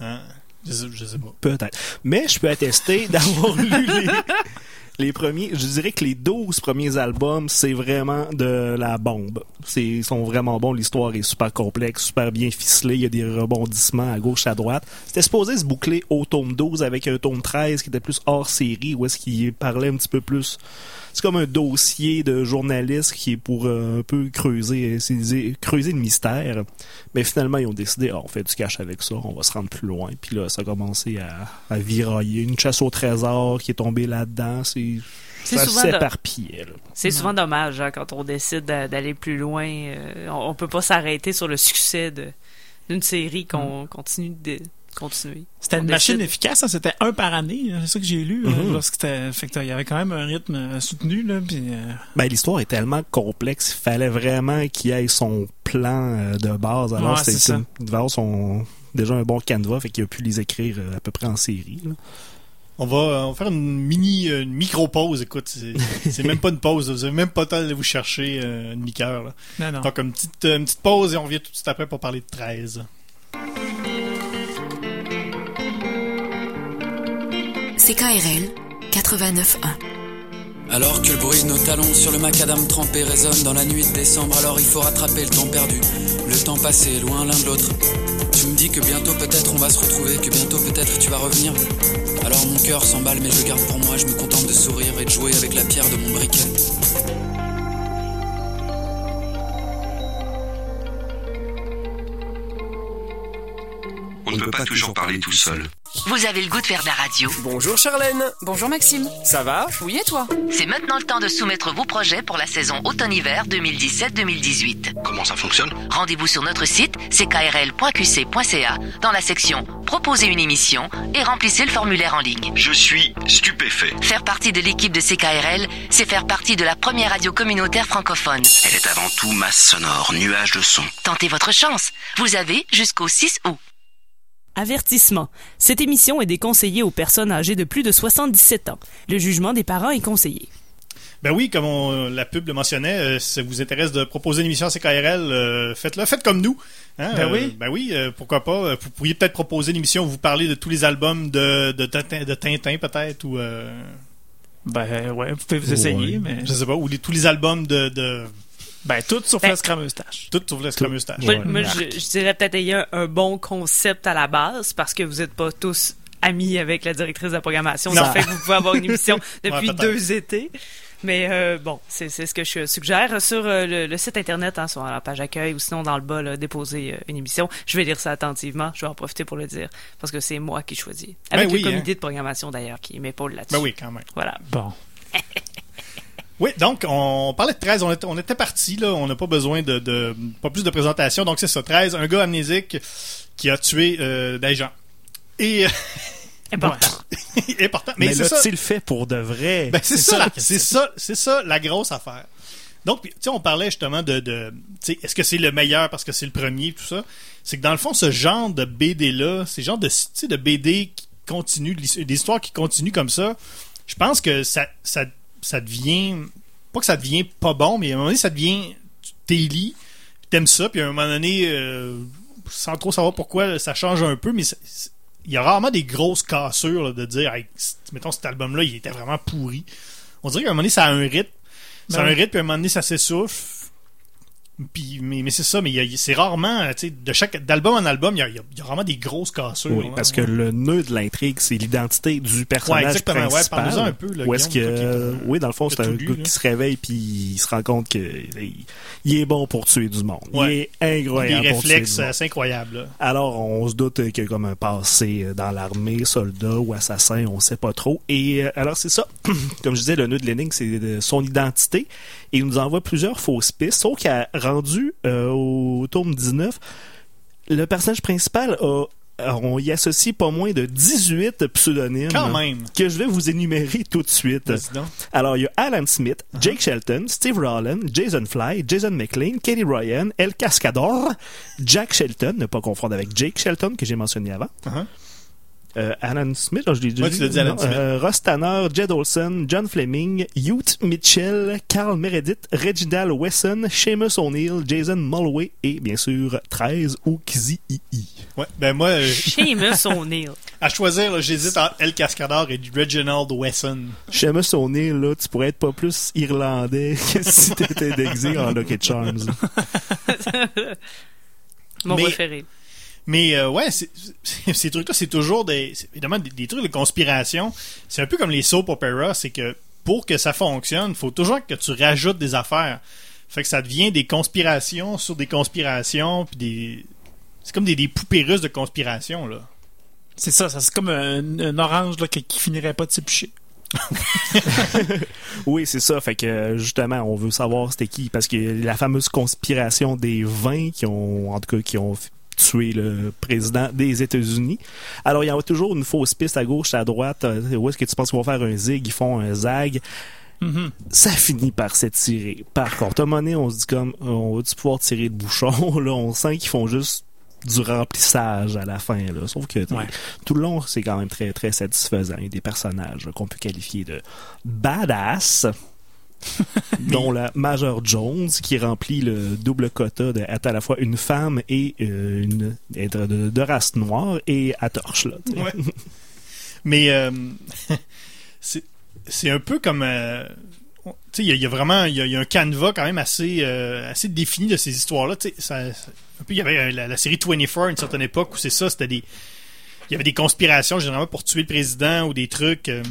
Hein? Je, sais, je sais pas. Peut-être. Mais je peux attester d'avoir (laughs) lu les, les premiers. Je dirais que les 12 premiers albums, c'est vraiment de la bombe. C'est, ils sont vraiment bons. L'histoire est super complexe, super bien ficelée. Il y a des rebondissements à gauche, à droite. C'était supposé se boucler au tome 12 avec un tome 13 qui était plus hors série, où est-ce qu'il parlait un petit peu plus. C'est comme un dossier de journaliste qui est pour euh, un peu creuser, essayer- creuser le mystère. Mais finalement, ils ont décidé, ah, on fait du cash avec ça, on va se rendre plus loin. Puis là, ça a commencé à, à virailler. Une chasse au trésor qui est tombée là-dedans. C'est, C'est ça souvent. C'est souvent dommage hein, quand on décide d'a- d'aller plus loin. euh, on, on peut pas s'arrêter sur le succès d'une série qu'on continue de continuer. C'était une machine efficace, hein, c'était un par année, hein, c'est ça que j'ai lu. Euh, lorsque c'était- fait que il y avait quand même un rythme euh, soutenu là, euh, Ben, l'histoire est tellement complexe, il fallait vraiment qu'il ait son plan euh, de base. Alors, Ouais, c'était c'est ça. une- il devait avoir son, déjà un bon canevas, fait qu'il a pu les écrire à peu près en série. là. On va, on va faire une mini, une micro pause. Écoute, (laughs) c'est même pas une pause. Vous avez même pas le temps d'aller vous chercher euh, une non. Donc une petite, une petite pause et on revient tout de suite après pour parler de 13. CKRL 89.1. Alors que le bruit de nos talons sur le macadam trempé résonne dans la nuit de décembre, alors il faut rattraper le temps perdu, le temps passé loin l'un de l'autre. Tu me dis que bientôt peut-être on va se retrouver, que bientôt peut-être tu vas revenir. Alors mon cœur s'emballe mais je le garde pour moi, je me contente de sourire et de jouer avec la pierre de mon briquet. On ne peut pas toujours parler tout seul. Vous avez le goût de faire de la radio. Bonjour Charlène, Bonjour Maxime. ça va? Oui et toi? C'est maintenant le temps de soumettre vos projets pour la saison automne-hiver 2017-2018. Comment ça fonctionne? Rendez-vous sur notre site ckrl.qc.ca dans la section Proposer une émission et remplissez le formulaire en ligne. Je suis stupéfait. Faire partie de l'équipe de CKRL, c'est faire partie de la première radio communautaire francophone. Elle est avant tout masse sonore, nuage de son. Tentez votre chance. Vous avez jusqu'au 6 août. Avertissement. Cette émission est déconseillée aux personnes âgées de plus de 77 ans. Le jugement des parents est conseillé. Ben oui, comme on- la pub le mentionnait, euh, si ça vous intéresse de proposer une émission à CKRL, euh, faites-le. Faites comme nous. Hein, Ben euh, oui. Ben oui, euh, pourquoi pas. Euh, Vous pourriez peut-être proposer une émission où vous parlez de tous les albums de, de, Tintin, de Tintin, peut-être, ou... euh, Ben ouais, vous pouvez vous essayer, mais. Je sais pas, ou les- tous les albums de... de Ben, tout sur Ben- Crameustache. tout sauf le Scramustache. Moi, Ouais. moi, je, je dirais peut-être ayez un, un bon concept à la base parce que vous n'êtes pas tous amis avec la directrice de la programmation. Ça fait que vous pouvez avoir une émission (laughs) (laughs) depuis deux étés. Mais euh, bon, c'est c'est ce que je suggère. Sur euh, le, le site internet, hein, sur la page accueil ou sinon dans le bas, là, déposer euh, une émission. Je vais lire ça attentivement. Je vais en profiter pour le dire parce que c'est moi qui choisis. Avec Ben oui, le comité hein. de programmation d'ailleurs qui m'épaule là-dessus. Ben oui, quand même. Voilà. Bon. (laughs) Oui, donc on parlait de 13, on était, on était parti là, on n'a pas besoin de, de pas plus de présentation. Donc c'est ça, 13, un gars amnésique qui a tué euh, des gens. Et (laughs) Important. (laughs) important, mais, Mais, c'est ça. l'a-t-il fait pour de vrai? Ben, c'est ça, c'est ça, c'est ça la grosse affaire. Donc, tu sais, on parlait justement de, de tu sais, est-ce que c'est le meilleur parce que c'est le premier, tout ça? C'est que dans le fond, ce genre de BD là, ces genres de, tu sais, de BD qui l'his- des histoires qui continuent comme ça, je pense que ça, ça, ça devient, pas que ça devient pas bon, mais à un moment donné, ça devient, tu t'es puis t'aimes ça, puis à un moment donné, euh, sans trop savoir pourquoi, ça change un peu, mais il y a rarement des grosses cassures là, de dire, hey, mettons cet album-là, il était vraiment pourri. On dirait qu'à un moment donné, ça a un rythme. Ça a Ben un rythme, puis à un moment donné, ça s'essouffle. Puis, mais, mais c'est ça, mais c'est rarement, euh, tu sais, de chaque, d'album en album, il y a, y a- il y a rarement des grosses cassures. Oui, là. parce que le nœud de l'intrigue, c'est l'identité du personnage Ouais, exactement. Ouais, principal. parle-nous-en un peu, là, Où est-ce que, oui, dans le fond, c'est un gars qui se réveille puis il se rend compte que il, il est bon pour tuer du monde. Ouais. Il est des incroyable tuer réflexes incroyables. là. Alors, on se doute qu'il y a comme un passé dans l'armée, soldat ou assassin, on sait pas trop. Et euh, alors, c'est ça. (clears throat) comme je disais, le nœud de l'énigme, c'est de son identité. Et il nous envoie plusieurs fausses pistes. Sauf qu'à rendu euh, au tome 19, le personnage principal a on y associe pas moins de 18 pseudonymes Quand même. que je vais vous énumérer tout de suite. Alors, il y a Alan Smith, Jake Shelton, Steve Rowland, Jason Fly, Jason McLean, Katie Ryan, El Cascador, Jack Shelton, ne pas confondre avec Jake Shelton que j'ai mentionné avant. Uh-huh. Euh, Alan Smith, je l'ai déjà Ouais, tu l'as dit, Alan non, Smith. euh, Ross Tanner, Jed Olson, John Fleming, Ute Mitchell, Carl Meredith, Reginald Wesson, Seamus O'Neill, Jason Mulway et bien sûr 13 Oukzi Ouais, ben moi, euh, Seamus O'Neill. (laughs) à choisir, là, j'hésite entre El Cascador et Reginald Wesson. Seamus O'Neill, là, tu pourrais être pas plus irlandais (laughs) que si t'étais déguisé en Lucky Charms. (laughs) Mon Mais- préféré. Mais euh, ouais, ces trucs-là, c'est toujours des, évidemment des, des trucs de conspiration. C'est un peu comme les soap opera, c'est que pour que ça fonctionne, faut toujours que tu rajoutes des affaires. Fait que ça devient des conspirations sur des conspirations, puis des, c'est comme des, des poupées russes de conspiration là. C'est ça, ça c'est comme un, un orange là, qui, qui finirait pas de s'éplucher. (laughs) Oui, c'est ça. Fait que justement, on veut savoir c'était qui parce que la fameuse conspiration des 20 qui ont, en tout cas, qui ont tué le président des États-Unis. Alors, il y a toujours une fausse piste à gauche, à droite. Euh, Où est-ce que tu penses qu'ils vont faire un zig? Ils font un zag. Mhm. Ça finit par s'étirer. Par contre, à un moment donné, on se dit comme, on va-tu pouvoir tirer le bouchon? (laughs) Là, on sent qu'ils font juste du remplissage à la fin. Là. Sauf que Ouais. tout le long, c'est quand même très, très satisfaisant. Il y a des personnages qu'on peut qualifier de badass. (laughs) dont la Major Jones qui remplit le double quota d'être à la fois une femme et euh, une être de, de race noire et à torche là. Ouais. (laughs) Mais euh, (laughs) c'est un peu comme euh, il y, a- il y a vraiment y, a- y a un canevas quand même assez euh, assez défini de ces histoires là, tu sais ça, ça- un peu il y avait euh, la, la série 24 à une certaine époque où c'est ça, c'était des il y avait des conspirations généralement pour tuer le président ou des trucs euh,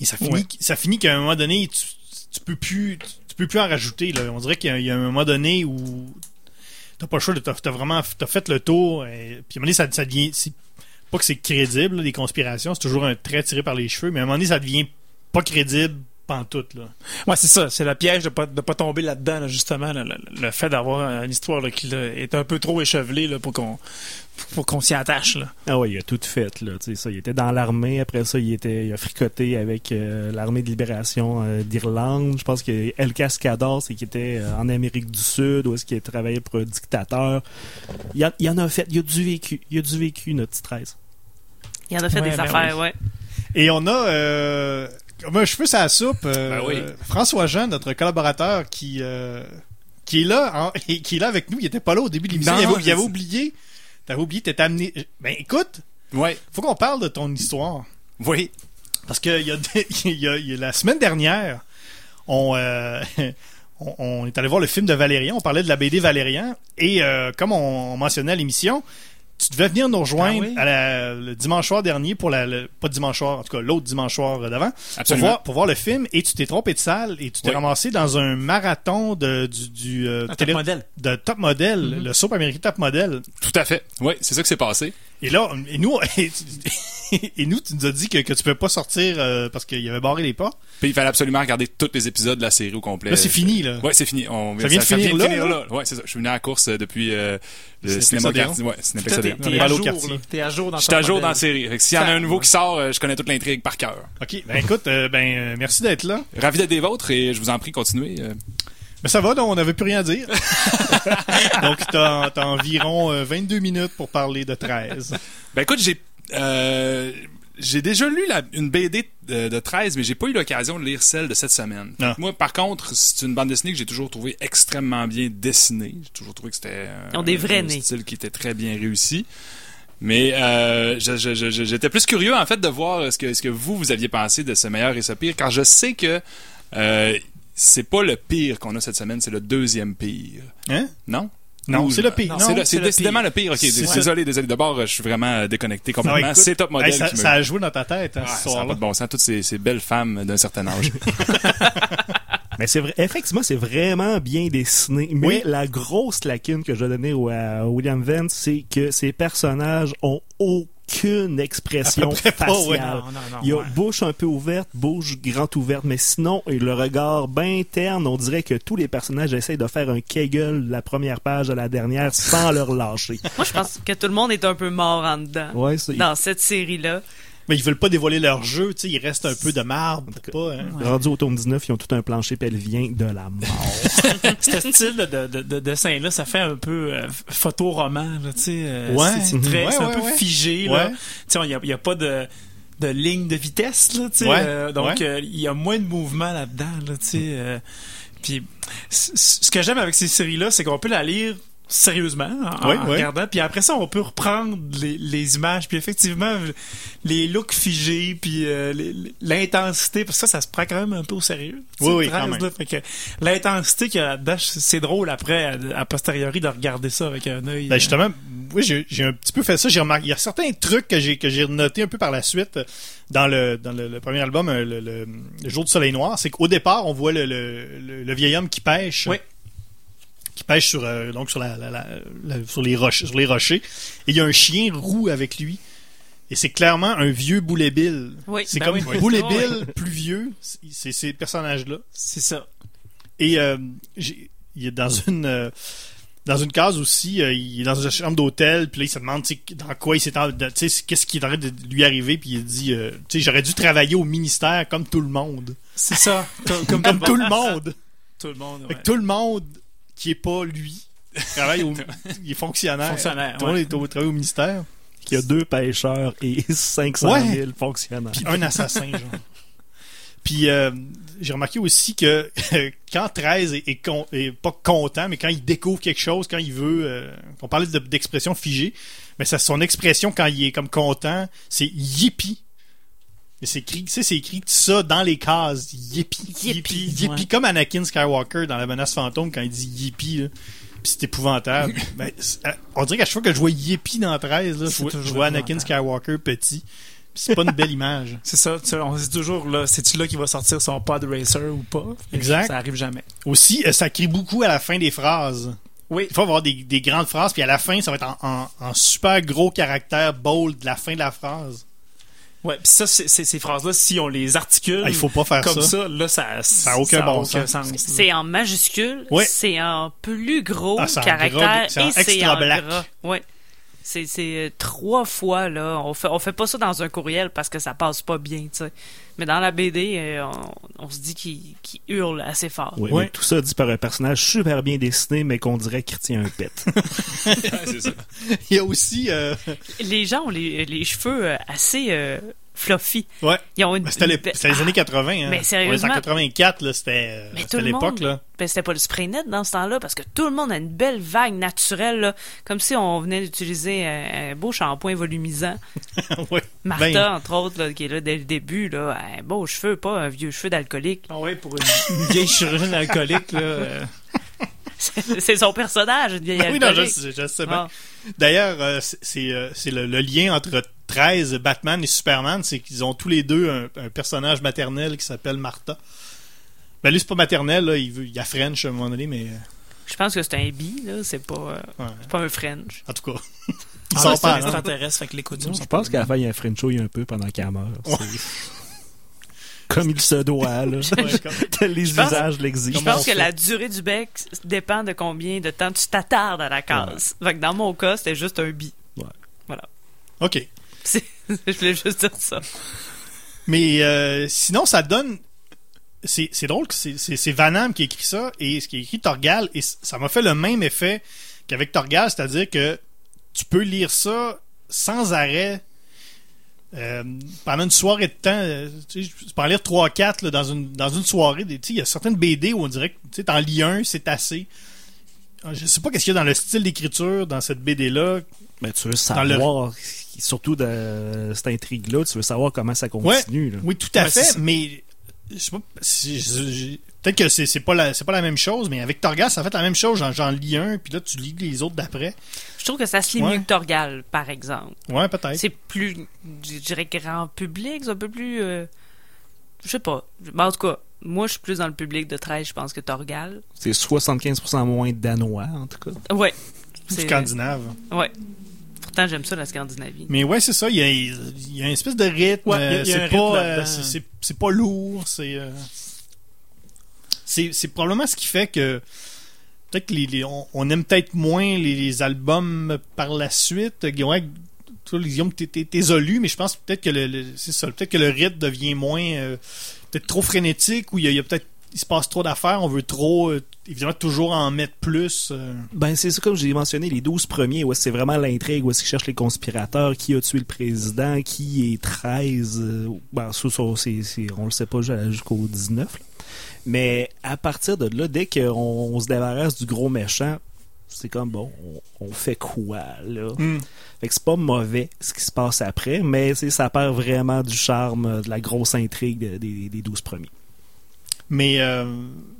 et ça finit Ouais. ça finit qu'à un moment donné tu, tu peux plus tu, peux plus en rajouter là, on dirait qu'il y a, un moment donné où t'as pas le choix t'as t'as vraiment fait le tour et, puis à un moment donné ça, devient pas que c'est crédible, les conspirations, c'est toujours un trait tiré par les cheveux, mais à un moment donné, ça devient pas crédible pantoute, là. Ouais, c'est ça. C'est le piège de pas, de pas tomber là-dedans, là, justement. là, le, le fait d'avoir une histoire là, qui là, est un peu trop échevelée là, pour qu'on pour qu'on s'y attache. Là. Ah ouais, il a tout fait là, ça, il était dans l'armée, après ça il était il a fricoté avec euh, l'armée de libération euh, d'Irlande. Je pense que El Cascador c'est qu'il était euh, en Amérique du Sud où est-ce qu'il a travaillé pour un dictateur. Il, a- il en a fait, il a du vécu, il a du vécu notre petit 13. Il en a fait Ouais, des ben affaires, ouais. Et on a, euh, un cheveu sur la soupe, euh, Ben oui. François Jean, notre collaborateur, qui, euh, qui est là, hein, (laughs) et qui est là avec nous. Il était pas là au début de l'émission. Il avait, il oublié. T'avais oublié, t'étais amené. Ben écoute, Ouais. faut qu'on parle de ton histoire. Oui. Parce que il y a, des- (laughs) il y a- il y a la semaine dernière, on, euh, (laughs) on, on est allé voir le film de Valérian. On parlait de la BD Valérian. Et comme on, on mentionnait à l'émission, tu devais venir nous rejoindre Ah oui? à la- le dimanche soir dernier pour la, le- pas dimanche soir, en tout cas l'autre dimanche soir d'avant, pour Absolument. voir, pour voir le film. Et tu t'es trompé de salle et tu t'es Oui. ramassé dans un marathon de, du, du euh, top modèle. de Top Model, Mm-hmm. le soap américain Top Model. Tout à fait. Oui, c'est ça qui s'est passé. Et là, et nous, (laughs) et nous, tu nous as dit que, que tu peux pas sortir euh, parce qu'il y avait barré les pas. Puis il fallait absolument regarder tous les épisodes de la série au complet. Là, c'est fini, là. Ouais, c'est fini. On, Ça vient de finir là, là? Ouais, c'est ça. Je suis venu à la course euh, depuis euh, le cinéma quartier. Ouais, Cinéplex Toi, t'es, à jour, quartier. là. T'es à jour dans J'étais à jour dans la série. Fait que S'il y en a un nouveau qui sort, je connais toute l'intrigue par cœur. OK. Ben écoute, euh, ben merci d'être là. Ravi d'être des vôtres et je vous en prie, continuez. Mais ça va, donc on n'avait plus rien à dire. (laughs) donc t'as as environ euh, 22 minutes pour parler de 13. Ben écoute, j'ai euh, j'ai déjà lu la- une BD de, de 13, mais j'ai pas eu l'occasion de lire celle de cette semaine. Ah. Moi, par contre, c'est une bande dessinée que j'ai toujours trouvé extrêmement bien dessinée. J'ai toujours trouvé que c'était euh, des vrais un style qui était très bien réussi. Mais euh, j'étais plus curieux en fait de voir ce que, ce que vous vous aviez pensé de ce meilleur et ce pire, car je sais que euh, c'est pas le pire qu'on a cette semaine, c'est le deuxième pire. Hein? Non? Non, c'est le pire. C'est décidément pire. le pire. Ok, désolé, désolé. D'abord, je suis vraiment euh, déconnecté complètement. c'est top modèle ça, ça a joué dans ta tête, hein, ce soir-là. bon sens, toutes ces, belles femmes d'un certain âge. (laughs) Mais c'est vrai, effectivement, c'est vraiment bien dessiné. Mais Oui. la grosse lacune que je vais donner au- à William Vance, c'est que ces personnages ont aucune expression pas, faciale. ouais. Non, non, non, Il y a ouais. bouche un peu ouverte, bouche grande ouverte, mais sinon, et le regard bien terne, on dirait que tous les personnages essayent de faire un kegel de la première page à la dernière sans leur lâcher. Moi, je pense que tout le monde est un peu mort en dedans. Ouais, c'est Dans cette série-là. Mais ils veulent pas dévoiler leur jeu, tu sais, il reste un peu de marbre pas, hein. rendu au tome 19, ils ont tout un plancher pelvien de la mort. (laughs) Ce style de, de, de dessin-là, ça fait un peu euh, photoroman, là, tu sais. euh, Ouais. C'est, très, Ouais, un ouais, peu ouais. figé, Ouais. là. Tu sais, il n'y a, il y a pas de, de ligne de vitesse, là, tu sais. Ouais, euh, donc, ouais. euh, il y a moins de mouvement là-dedans, là, tu sais. euh, puis, ce que j'aime avec ces séries-là, c'est qu'on peut la lire sérieusement en, Ouais, en ouais. regardant puis après ça on peut reprendre les, les images puis effectivement les looks figés puis euh, l'intensité parce que ça ça se prend quand même un peu au sérieux Oui, oui, 13, quand même. là. Fait que l'intensité qu'il y a là-dedans, c'est drôle après, à, à posteriori, de regarder ça avec un œil. Ben justement, oui, j'ai j'ai un petit peu fait ça. J'ai remarqué, il y a certains trucs que j'ai que j'ai noté un peu par la suite euh, dans le dans le, le premier album, euh, le, le- le jour du soleil noir. C'est qu'au départ, on voit le, le, le- le vieil homme qui pêche. Oui. Qui pêche sur euh, donc sur la, la- la- la- sur les roches sur les rochers. Et il y a un chien roux avec lui. Et c'est clairement un vieux Boulet Bill. Oui, c'est ben comme oui. Boulet Oui. Bill plus vieux. C'est ces personnages-là. C'est ça. Et euh, il est dans une euh, dans une case aussi, euh, il est dans une chambre d'hôtel, puis là il se demande dans quoi il s'est qu'est-ce qui est en train de lui arriver, puis il dit euh, tu sais j'aurais dû travailler au ministère comme tout le monde, C'est ça. Comme, comme tout le monde, Tout le monde. Fait ouais. que tout le monde qui est pas lui travaille au (laughs) il est fonctionnaire, Fonctionnaire, tout le monde ouais. est au travail au ministère, Il y a deux pêcheurs et (laughs) 500 Ouais. 000 fonctionnaires. puis un assassin genre. Puis euh, j'ai remarqué aussi que (laughs) quand 13 est, est, con- est pas content, mais quand il découvre quelque chose, quand il veut, euh, on parlait de- d'expression figée, mais ça, son expression quand il est comme content, c'est yippee. C'est écrit, tu sais, c'est écrit ça dans les cases, Yippee, yippee, ouais. comme Anakin Skywalker dans la menace fantôme quand il dit là. Puis c'est épouvantable. (laughs) ben, euh, on dirait qu'à chaque fois que je vois yippee dans 13, là, je vois, je toujours vois Anakin. Skywalker petit. C'est pas une belle (laughs) image. C'est ça. tu on se dit toujours, là, c'est-tu là qui va sortir son pod racer ou pas? Exact. Ça arrive jamais. Aussi, euh, ça crie beaucoup à la fin des phrases. Oui. Des fois, on va avoir des, des grandes phrases, puis à la fin, ça va être en, en- en super gros caractère bold de la fin de la phrase. Ouais, puis ça, c'est- c'est- ces phrases-là, si on les articule Ah, il faut pas faire comme ça. ça, là, ça Ça a aucun bon sens. C'est en majuscule, Ouais. c'est en plus gros Ah, caractère et c'est en black. gras. Ouais. C'est c'est, trois fois là, on fait on fait pas ça dans un courriel parce que ça passe pas bien, tu sais. Mais dans la BD, euh, on, on se dit qu'il hurle assez fort. Oui, tout ça dit par un personnage super bien dessiné, mais qu'on dirait qu'il retient un pet. (laughs) c'est ça. Il y a aussi... euh, Les gens ont les, les cheveux euh, assez euh, fluffy. ouais, Ils ont une, ben, c'était les, une- c'était les Ah, années 80. Hein. mais sérieusement. En 84, là, c'était euh, Mais tout c'était le l'époque. monde, là. ben, c'était pas le spray net dans ce temps-là parce que tout le monde a une belle vague naturelle, là, comme si on venait d'utiliser un, un beau shampoing volumisant. (laughs) ouais. Martha, Ben, entre autres, là, qui est là dès le début, là, un beau cheveu, pas un vieux cheveu d'alcoolique. Ah ouais, pour une, (laughs) une vieille chirurgienne alcoolique, là. euh, C'est (laughs) c'est son personnage, une vieille ben oui, non, je, alcoolique. sais- je sais bien. Ah. D'ailleurs, euh, c'est- euh, le, le lien entre 13, Batman et Superman, c'est qu'ils ont tous les deux un, un personnage maternel qui s'appelle Martha. Ben lui, c'est pas maternel, là, il, veut, il y a French à un moment donné, mais euh, Je pense que c'est un bi, là, c'est pas, euh, ouais, pas un French. en tout cas. Il Ah, sort c'est un pas, hein. extraterrestre, fait que l'écoute, Je pense qu'à la fin, il y a un Frenchouille un peu pendant qu'elle meurt. Comme il se doit, là. (laughs) Ouais, comme- Tel les Je pense- usages l'exigent. Je Comment pense que la durée du bec dépend de combien de temps tu t'attardes à la case. Fait que dans mon cas, c'était juste un bi. OK. (laughs) C'est- Je voulais juste dire ça. Mais euh, sinon, ça donne. C'est c'est drôle que c'est- Van Hamme qui a écrit ça et ce qui a écrit Torgal et ça m'a fait le même effet qu'avec Torgal, c'est-à-dire que tu peux lire ça sans arrêt euh, pendant une soirée de temps. euh, tu sais, peux en lire 3-4 dans une, dans une soirée. des- tu sais, Il y a certaines BD où on dirait que tu sais, t'en lis un, c'est assez. Ah, Je sais pas qu'est-ce qu'il y a dans le style d'écriture dans cette BD-là. Mais tu veux le- savoir, surtout de cette intrigue-là, tu veux savoir comment ça continue. là. Oui, tout à fait, mais je sais pas si- peut-être que c'est pas la c'est pas la même chose, mais avec Torgal, ça fait la même chose. J'en- J'en lis un, puis là tu lis les autres d'après. Je trouve que ça se lit Ouais. mieux que Torgal, par exemple. Ouais, peut-être. C'est plus, je dirais, grand public, c'est un peu plus. euh, je sais pas. Mais en tout cas, moi, je suis plus dans le public de 13, je pense, que Torgal. C'est 75% moins danois, en tout cas. C'est- scandinave. Ouais. Pourtant, j'aime ça, la Scandinavie. Mais ouais, c'est ça. Il y a, il y a une espèce de rythme. Ouais, euh, c'est pas, euh, c'est- lourd. C'est euh, c'est probablement ce qui fait que peut-être que les, les- on, on aime peut-être moins les, les albums par la suite. Guillaume, toi, Guillaume, t'es- mais je pense peut-être que le, le- c'est ça, peut-être que le rythme devient moins euh, peut-être trop frénétique ou il y a, il y a peut-être il se passe trop d'affaires, on veut trop euh, évidemment toujours en mettre plus. euh. Ben, c'est ça, comme j'ai mentionné, les 12 premiers, où c'est vraiment l'intrigue, où est-ce qu'ils cherchent les conspirateurs, qui a tué le président, qui est 13. euh, ben, ça, ça, c'est- c'est- on le sait pas ju- jusqu'au 19. là. Mais à partir de là, dès qu'on on se débarrasse du gros méchant, c'est comme, bon, on, on fait quoi, là? Hmm. Fait que c'est pas mauvais ce qui se passe après, mais c'est- ça perd vraiment du charme euh, de la grosse intrigue de- des, des 12 premiers. Mais euh,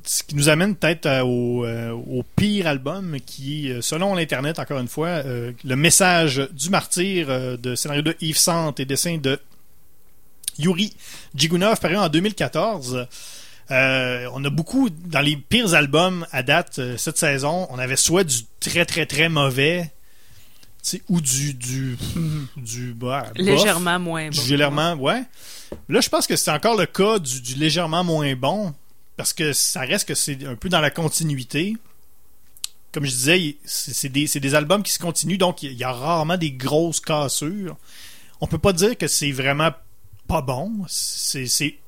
ce qui nous amène peut-être euh, au, euh, au pire album qui est, selon l'Internet, encore une fois, le message du martyr de scénario de Yves Sant et dessin de Yuri Jigunov, paru en 2014. Euh, on a beaucoup, dans les pires albums à date euh, cette saison, on avait soit du très très très mauvais, ou du du du bah, bof. Légèrement moins bon. Légèrement, ouais. Là, je pense que c'est encore le cas du, légèrement moins bon, parce que ça reste que c'est un peu dans la continuité. Comme je disais, c'est des albums qui se continuent, donc il y a rarement des grosses cassures. On peut pas dire que c'est vraiment pas bon. C'est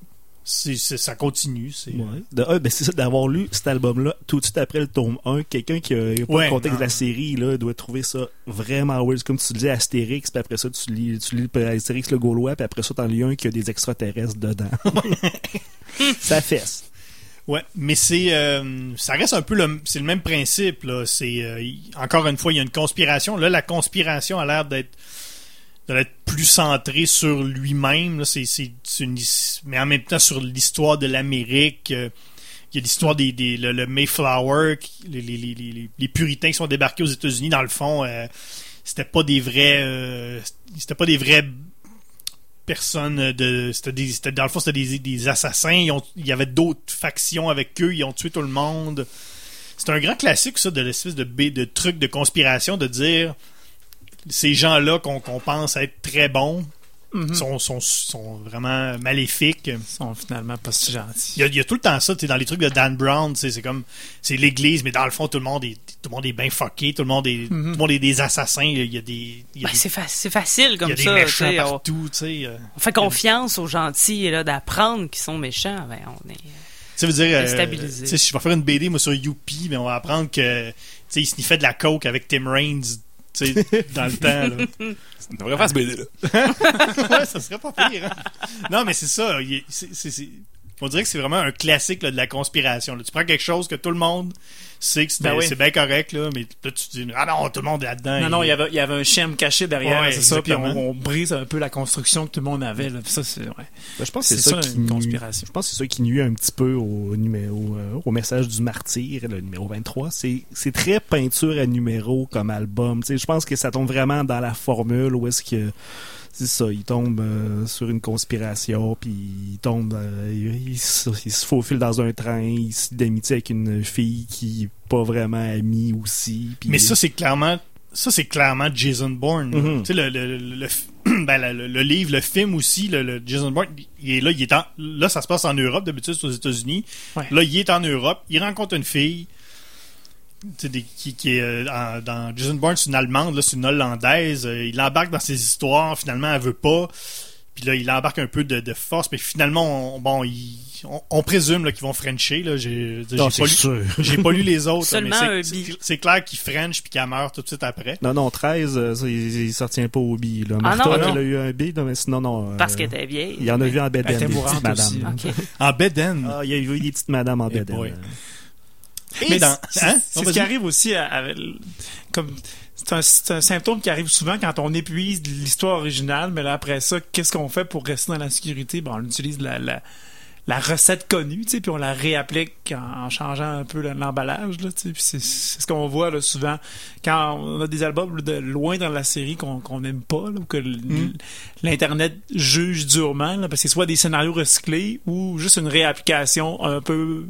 c'est- ça continue. C'est Ouais. De un, ben c'est ça, d'avoir lu cet album-là tout de suite après le tome 1, quelqu'un qui a pas Ouais, le contexte non. de la série là, doit trouver ça vraiment weird. Comme tu disais Astérix, puis après ça, tu lis, tu lis Astérix le Gaulois, puis après ça, t'en lis un qui a des extraterrestres dedans. (laughs) ça fesse. Ouais, mais c'est euh, ça reste un peu le c'est le même principe là. C'est euh, encore une fois il y a une conspiration. Là, la conspiration a l'air d'être d'être plus centrée sur lui-même. mais en même temps sur l'histoire de l'Amérique. euh, il y a l'histoire des, le, Mayflower, les, puritains qui sont débarqués aux États-Unis. Dans le fond, euh, c'était pas des vrais euh, c'était pas des vrais personnes de c'était des dans le fond c'était des, assassins il y avait d'autres factions avec eux ils ont tué tout le monde c'est un grand classique, ça, de l'espèce de, de truc de conspiration, de dire ces gens-là qu'on pense être très bons Mhm. sont, sont, sont vraiment maléfiques. Ils sont finalement pas si gentils. Il y a, il y a tout le temps ça, tu sais, dans les trucs de Dan Brown, c'est comme, c'est l'église, mais dans le fond, tout le monde est, tout le monde est bien fucké, tout le monde est, tout le monde est des assassins, il y a des, Ben, des, c'est fa- c'est facile il y comme a des ça. méchants partout, euh. on fait confiance aux gentils là, d'apprendre qu'ils sont méchants. Ben, on est... Ça veut dire, euh, je vais faire une BD, moi, sur Youpi, mais on va apprendre que, tu sais, il sniffait de la coke avec Tim Raines, tu sais, dans le temps, là. On devrait faire ce BD là. (laughs) ouais, ça serait pas pire. hein. Non, mais c'est ça. c'est- On dirait que c'est vraiment un classique là, de la conspiration. là. Tu prends quelque chose que tout le monde sait que c'est Ben oui. bien correct, là, mais là, tu te dis Ah non, tout le monde est là-dedans. Non, non, il y avait, il y avait un schème caché derrière, Ouais, c'est ça, puis on, brise un peu la construction que tout le monde avait. Là. Ça, c'est ouais. Ben, je pense que c'est ça, ça, qui une nuit- conspiration. Je pense que c'est ça qui nuit un petit peu au numéro euh, au message du martyr, le numéro 23. C'est c'est très peinture à numéro comme album. Tu sais, je pense que ça tombe vraiment dans la formule où est-ce que c'est ça, il tombe euh, sur une conspiration, puis il tombe, euh, il, il se il se faufile dans un train, il se d'amitié avec une fille qui est pas vraiment amie aussi. Mais ça, c'est clairement. Ça, c'est clairement Jason Bourne. Mhm. Tu sais, le, le, le, le fi- (clears throat) ben, le- le- le livre, le film aussi, le, Jason Bourne, il est là, il est en, là, ça se passe en Europe, d'habitude, c'est aux États-Unis. Ouais. Là, il est en Europe, il rencontre une fille, des- qui, qui est euh, dans Jason Bourne, c'est une Allemande, là, c'est une Hollandaise. euh, il embarque dans ses histoires, finalement, elle veut pas. Puis là, il embarque un peu de, de force, mais finalement, on, bon, il- on, on présume là, qu'ils vont Frencher. Là, j'ai, pas (laughs) pas lu les autres, c'est, clair qu'il French puis qu'elle meurt tout de suite après. Non, non, 13, euh, ça, il, il s'en tient pas au bi. Là. Ah Martha, non, elle non. a eu un bi, non, mais sinon, non. euh, Parce qu'elle était vieille. Il y en a vu en Elle était mourante. Ok. En Beden? Ah, il y a eu des petites madames en Eh euh. Mais dans, c'est hein? c'est ce qui arrive aussi à- comme c'est un, c'est un symptôme qui arrive souvent quand on épuise l'histoire originale, mais là après ça, qu'est-ce qu'on fait pour rester dans la sécurité? Ben on utilise la, la, la recette connue, tu sais, puis on la réapplique en, en changeant un peu le- l'emballage, là, tu sais, c'est ce qu'on voit là souvent quand on a des albums de loin dans la série qu'on qu'on aime pas, là, ou que Mm. l'internet juge durement, là, parce que c'est soit des scénarios recyclés ou juste une réapplication un peu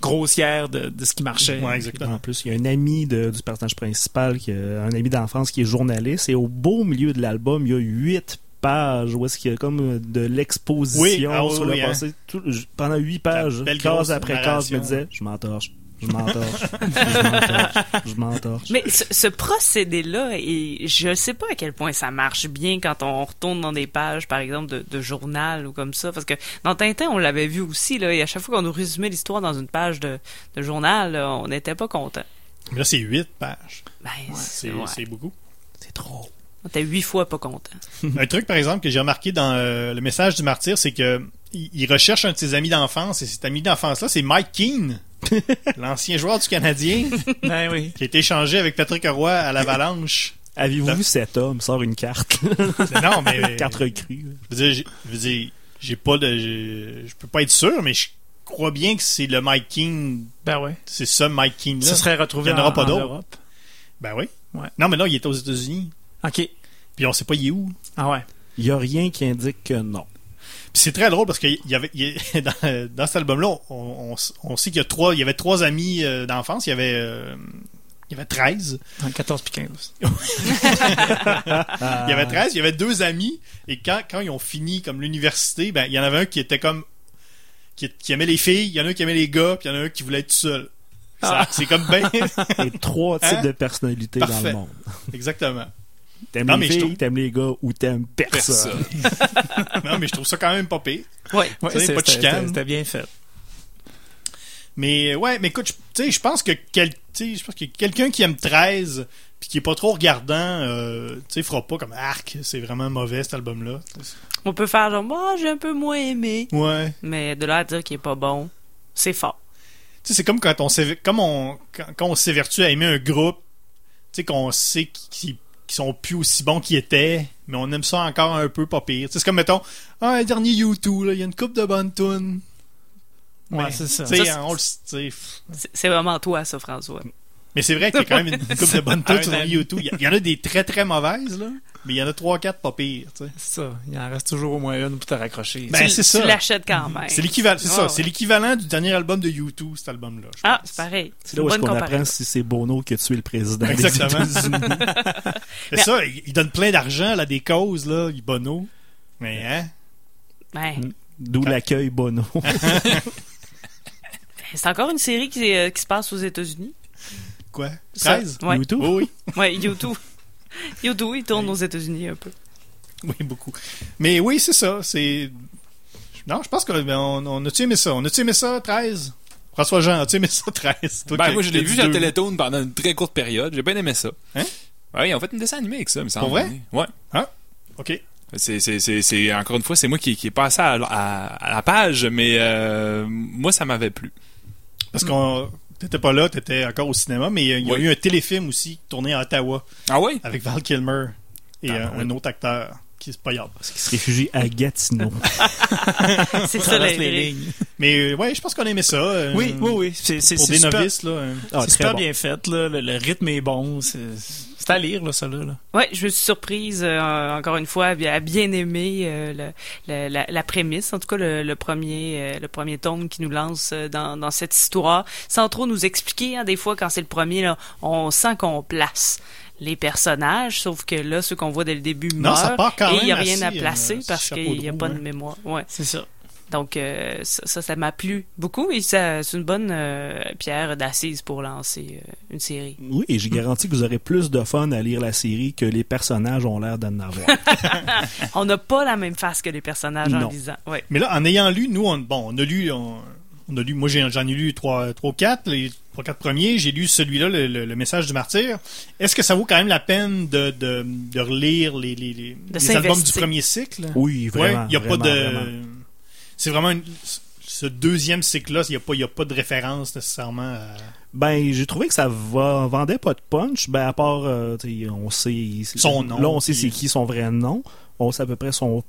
grossière de, de ce qui marchait. Ouais, exactement. En plus, il y a un ami de- du personnage principal, qui, a- un ami d'enfance qui est journaliste, et au beau milieu de l'album, il y a huit pages où est-ce qu'il y a comme de l'exposition Oui, ah oui, sur oui, le hein. passé. Tout- pendant huit pages, case après case, je me disais, je m'entorche, je m'entorche, je m'entorche, je m'entorche. Mais ce, ce procédé-là, et je sais pas à quel point ça marche bien quand on retourne dans des pages, par exemple, de, de journal ou comme ça, parce que dans Tintin, on l'avait vu aussi, là, et à chaque fois qu'on nous résumait l'histoire dans une page de, de journal, là, on n'était pas content. Mais Là, c'est 8 pages. Ben, C'est, c'est ouais. c'est beaucoup. C'est trop. On était huit fois pas content. (laughs) Un truc, par exemple, que j'ai remarqué dans euh, le message du martyr, c'est que il, recherche un de ses amis d'enfance, et cet ami d'enfance-là, c'est Mike Keane, (laughs) l'ancien joueur du Canadien, (laughs) Ben oui. qui a été échangé avec Patrick Roy à l'Avalanche. Avez-vous Là. vu cet homme? Sort une carte? non, mais... carte recrue. Je veux dire, j'ai- je veux dire, j'ai pas de... Je peux pas être sûr, mais je crois bien que c'est le Mike Keane... Ben ouais. C'est ça, Mike Keane-là. Ça serait retrouvé Il en aura en, pas en d'autres. Europe. Ben oui. Ouais. Non, mais là, il est aux États-Unis. OK. Puis on sait pas il est où. Ah ouais. Il y a rien qui indique que non. Puis c'est très drôle parce que il y avait y a- (laughs) dans, dans cet album-là, on, on, on sait qu'il y a trois, il y avait trois amis euh, d'enfance. Il y avait euh, il y avait 13. En 14 puis 15. (laughs) Il y avait 13, il y avait deux amis. Et quand, quand ils ont fini comme l'université, ben, il y en avait un qui était comme. qui, qui aimait les filles, il y en a un qui aimait les gars, puis il y en a un qui voulait être tout seul. Ah. C'est comme bien. (laughs) Et trois types Hein? de personnalités dans le monde. Exactement. T'aimes Non, les mais je filles, trouve- t'aimes les gars ou t'aimes personne. (laughs) non, mais je trouve ça quand même pas pire. Ouais. C'est- pas de chicane. c'était- bien fait. Mais ouais, mais écoute, je- tu sais, je pense que quel, tu sais, je pense que quelqu'un qui aime 13 puis qui est pas trop regardant, euh, tu sais, fera pas comme arc, c'est vraiment mauvais cet album-là. On peut faire genre, moi, j'ai un peu moins aimé, Ouais. mais de là à dire qu'il est pas bon, c'est fort. Tu sais, c'est comme quand on comme on quand, quand on s'évertue à aimer un groupe, tu sais qu'on sait qu'ils qu'ils sont plus aussi bons qu'ils étaient, mais on aime ça encore un peu pas pire. C'est comme mettons, ah, un dernier U2 là, il y a une coupe de bonnes tunes. Ouais, c'est ça. C'est vraiment toi, ça, François. Mais c'est vrai qu'il y a quand même une (laughs) coupe de bonnes tunes Un sur. U2. Il y, en a des très très mauvaises là. Mais il y en a 3-4 pas pires, tu sais. C'est ça. Il en reste toujours au moins une pour te raccrocher. Ben, tu c'est ça. tu l'achètes quand même. C'est l'équivalent, c'est ça, ouais. c'est l'équivalent du dernier album de U2, cet album-là. Ah, c'est pareil. C'est là où est-ce qu'on apprend si c'est Bono qui a tué le président. des Exactement. C'est (laughs) ça, il, il donne plein d'argent à des causes, là, il Bono. Mais, hein? Ouais. D'où l'accueil Bono. (laughs) C'est encore une série qui, euh, qui se passe aux États-Unis. Quoi? Ça, 13? Ouais. YouTube? Oui, oui. (laughs) Ouais, YouTube. YouTube, il tourne aux États-Unis un peu. Oui, beaucoup. Mais oui, c'est ça. C'est. Non, je pense qu'on on, on a-tu aimé ça? On a-tu aimé ça, 13? François Jean, as-tu aimé ça, 13? Toi Ben, moi, je l'ai vu à. Télétoon pendant une très courte période. J'ai bien aimé ça. Hein? Ouais, ils ont fait une dessin animé avec ça, il me semble. vrai? Ouais. OK. C'est, c'est, c'est, c'est- encore une fois, c'est moi qui, qui est passé à, à- à la page, mais euh, moi, ça m'avait plu. Parce qu'on. T'étais pas là, t'étais encore au cinéma, mais il y a Oui. eu un téléfilm aussi tourné à Ottawa. Ah avec Val Kilmer et Ah, euh, un autre acteur qui pas grave. Parce qu'il se réfugie à Gatineau. (laughs) C'est ça, les, lignes. Mais euh, ouais, je pense qu'on aimait ça. euh, Oui, oui, oui. C'est, c'est, Pour c'est des super, novices, là. euh, Ah, c'est très super bon. bien fait, là. Le, le rythme est bon. C'est, c'est à lire, là, ça, là. là. Ouais, je me suis surprise euh, encore une fois à bien, à bien aimer euh, le- le- la, la prémisse, en tout cas le, le premier euh, le premier tome qui nous lance dans, dans cette histoire, sans trop nous expliquer. hein, des fois, quand c'est le premier, là, on sent qu'on place les personnages, sauf que là, ceux qu'on voit dès le début Non, meurent ça part quand et il n'y a rien à placer euh, parce qu'il n'y a pas de mémoire. Ouais. C'est ça. Donc euh, ça, ça, m'a plu beaucoup et ça, c'est une bonne euh, pierre d'assise pour lancer euh, une série. Oui, et j'ai garanti que vous aurez plus de fun à lire la série que les personnages ont l'air d'en avoir. (laughs) On n'a pas la même face que les personnages en lisant. Ouais. Mais là, en ayant lu, nous, on, bon, on a lu, on, on a lu, moi j'en ai lu trois, trois, quatre, les trois, quatre premiers. J'ai lu celui-là, le, le- le message du martyr. Est-ce que ça vaut quand même la peine de, de, de relire les, les, les, les albums du premier cycle? Oui, vraiment. Ouais, il y a pas de. vraiment. C'est vraiment une- ce deuxième cycle-là, il n'y a, pas- il y a pas de référence nécessairement à. Ben, j'ai trouvé que ça va, vendait pas de punch, ben à part, euh, on sait Son nom, Là, on sait puis- c'est qui son vrai nom. On sait à peu près son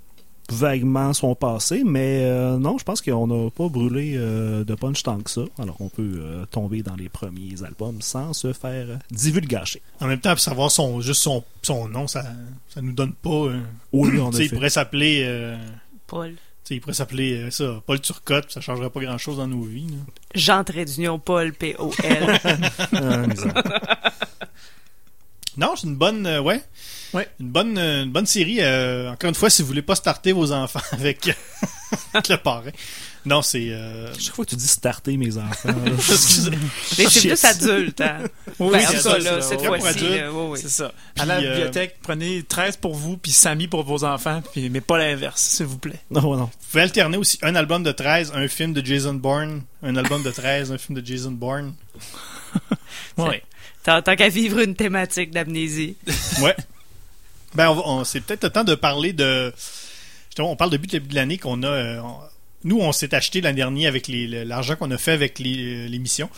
vaguement son passé, mais euh, non, je pense qu'on n'a pas brûlé euh, de punch tant que ça. Alors, on peut euh, tomber dans les premiers albums sans se faire divulgacher. En même temps, pour savoir son, juste son, son nom, ça, ça nous donne pas. euh, Oui, on a (coughs) sais, il fait. pourrait s'appeler. euh, Paul. tu sais, il pourrait s'appeler euh, ça, Paul Turcotte, ça changerait pas grand-chose dans nos vies. là. Jean d'Union Paul P-O-L. (laughs) Ah, misère. Non, c'est une bonne, euh, ouais, Ouais. une bonne, euh, une bonne série. euh, encore une fois, si vous voulez pas starter vos enfants (laughs) avec, avec le parrain. Non, c'est. euh, Chaque fois que tu dis starter mes enfants, (laughs) Excusez. Mais c'est plus adulte, hein? (laughs) Oui, Ben, en c'est ça, là, c'est cette fois-ci, oui, oui. C'est ça. Puis, à la euh, bibliothèque, prenez 13 pour vous, puis Samy pour vos enfants, puis, mais pas l'inverse, s'il vous plaît. non, non. Vous pouvez alterner aussi un album de 13, un film de Jason Bourne, un album de 13, un film de Jason Bourne. Ouais. Tant, tant qu'à vivre une thématique d'amnésie. Ouais. Ben, on, va- on- c'est peut-être le temps de parler de. Justement, on parle depuis le début de l'année qu'on a. euh, on- nous, on s'est acheté l'an dernier avec l'argent qu'on a fait avec les- l'émission.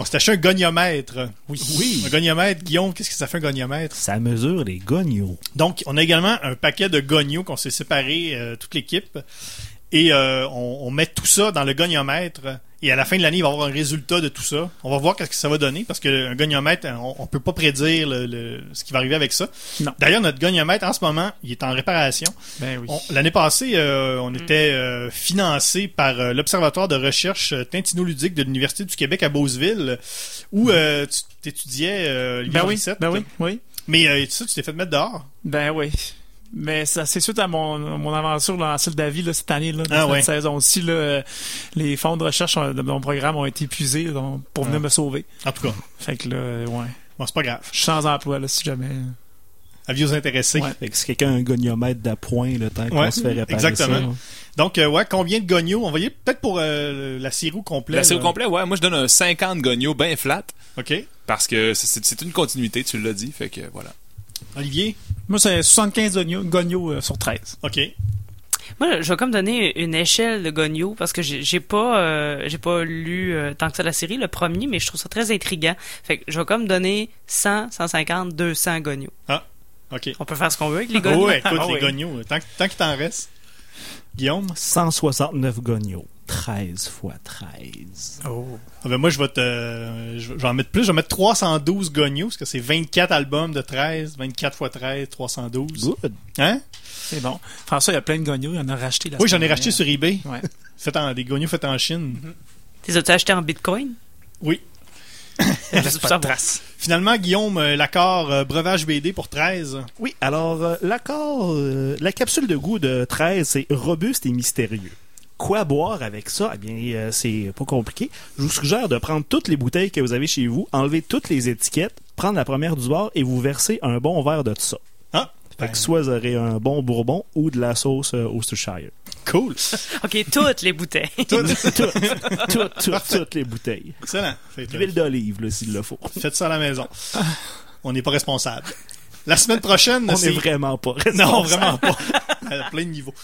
On s'est acheté un goniomètre. Oui. Oui. Un goniomètre. Guillaume, qu'est-ce que ça fait un goniomètre? Ça mesure les gognos. Donc, on a également un paquet de gonios qu'on s'est séparés, euh, toute l'équipe. Et euh, on, on met tout ça dans le goniomètre. Et à la fin de l'année, il va y avoir un résultat de tout ça. On va voir qu'est-ce que ça va donner parce qu'un goniomètre, on, on peut pas prédire le- le- ce qui va arriver avec ça. Non. D'ailleurs, notre goniomètre, en ce moment, il est en réparation. Ben oui. L'année passée, euh, on était euh, financé par euh, l'Observatoire de recherche euh, tintinoludique de l'Université du Québec à Beauceville, où euh, tu étudiais euh, Ben oui, ben oui, oui. Mais euh, ça, tu t'es fait mettre dehors. Ben oui. Mais ça, c'est suite à mon, mon aventure dans la David là, cette année, là, dans Ah cette ouais. saison aussi, là, euh, les fonds de recherche de mon programme ont été épuisés donc, pour venir Ah. me sauver. En tout cas, Fait que là, euh, ouais. bon, c'est pas grave. Je suis sans emploi, là, si jamais. Avis aux intéressés. Ouais. Fait que si quelqu'un a un goniomètre d'appoint, le temps qu'on se fait réparer exactement. ça. Donc, euh, ouais, combien de gognos? On va y aller peut-être pour euh, la série au complet. La série complet, ouais. Moi, je donne un 50 gognos bien flat. OK. Parce que c'est une continuité, tu l'as dit. Fait que voilà. Olivier? Moi, c'est 75 gognos, gognos, euh, sur 13. OK. Moi, je vais comme donner une échelle de Gogno parce que j'ai pas euh, j'ai pas lu euh, tant que ça la série, le premier, mais je trouve ça très intriguant. Fait que je vais comme donner 100, 150, 200 Gogno. OK. On peut faire ce qu'on veut avec les Gogno. (laughs) Ouais, écoute, Ah les euh, tant, que- tant qu'il t'en reste. Guillaume? 169 gognos. 13 fois 13. Oh. Ah ben moi, je vais te, euh, je vais en mettre plus. Je vais mettre 312 gognos, parce que c'est 24 albums de 13. 24 fois 13, 312. Good. Hein? C'est bon. François, il y a plein de gognos. Il en a racheté la Oui, j'en ai racheté sur eBay. dernière. Ouais. Fait en, des gognos faits en Chine. T'es as-tu acheté en bitcoin? Oui. (coughs) Pas de trace. Finalement, Guillaume, euh, l'accord euh, breuvage BD pour 13. Oui, alors, euh, l'accord, euh, la capsule de goût de 13, c'est robuste et mystérieux. Quoi boire avec ça? Eh bien, euh, c'est pas compliqué. Je vous suggère de prendre toutes les bouteilles que vous avez chez vous, enlever toutes les étiquettes, prendre la première du bord et vous verser un bon verre de ça. Ah, Fait que soit vous aurez un bon bourbon ou de la sauce euh, Worcestershire. cool. (laughs) OK, toutes les bouteilles. (laughs) toutes, toutes, toutes, toutes les bouteilles. Excellent. L'huile d'olive, là, s'il le faut. Faites ça à la maison. On n'est pas responsable. La semaine prochaine, On c'est... est vraiment pas Non, responsable. vraiment pas. À plein de niveaux.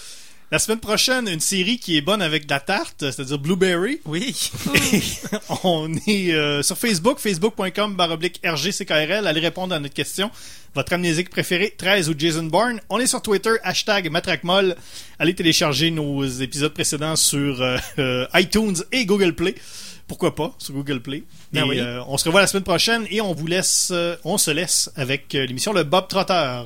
La semaine prochaine, une série qui est bonne avec de la tarte, c'est-à-dire Blueberry. Oui. (laughs) On est euh, sur Facebook, facebook.com baroblique RGCKRL. Allez répondre à notre question. Votre amnésique préféré, 13 ou Jason Bourne? On est sur Twitter, hashtag Matraquemol. Allez télécharger nos épisodes précédents sur euh, euh, (laughs) iTunes et Google Play. Pourquoi pas, sur Google Play. Ben et, oui. euh, on se revoit la semaine prochaine et on vous laisse, euh, on se laisse avec l'émission Le Bob Trotter.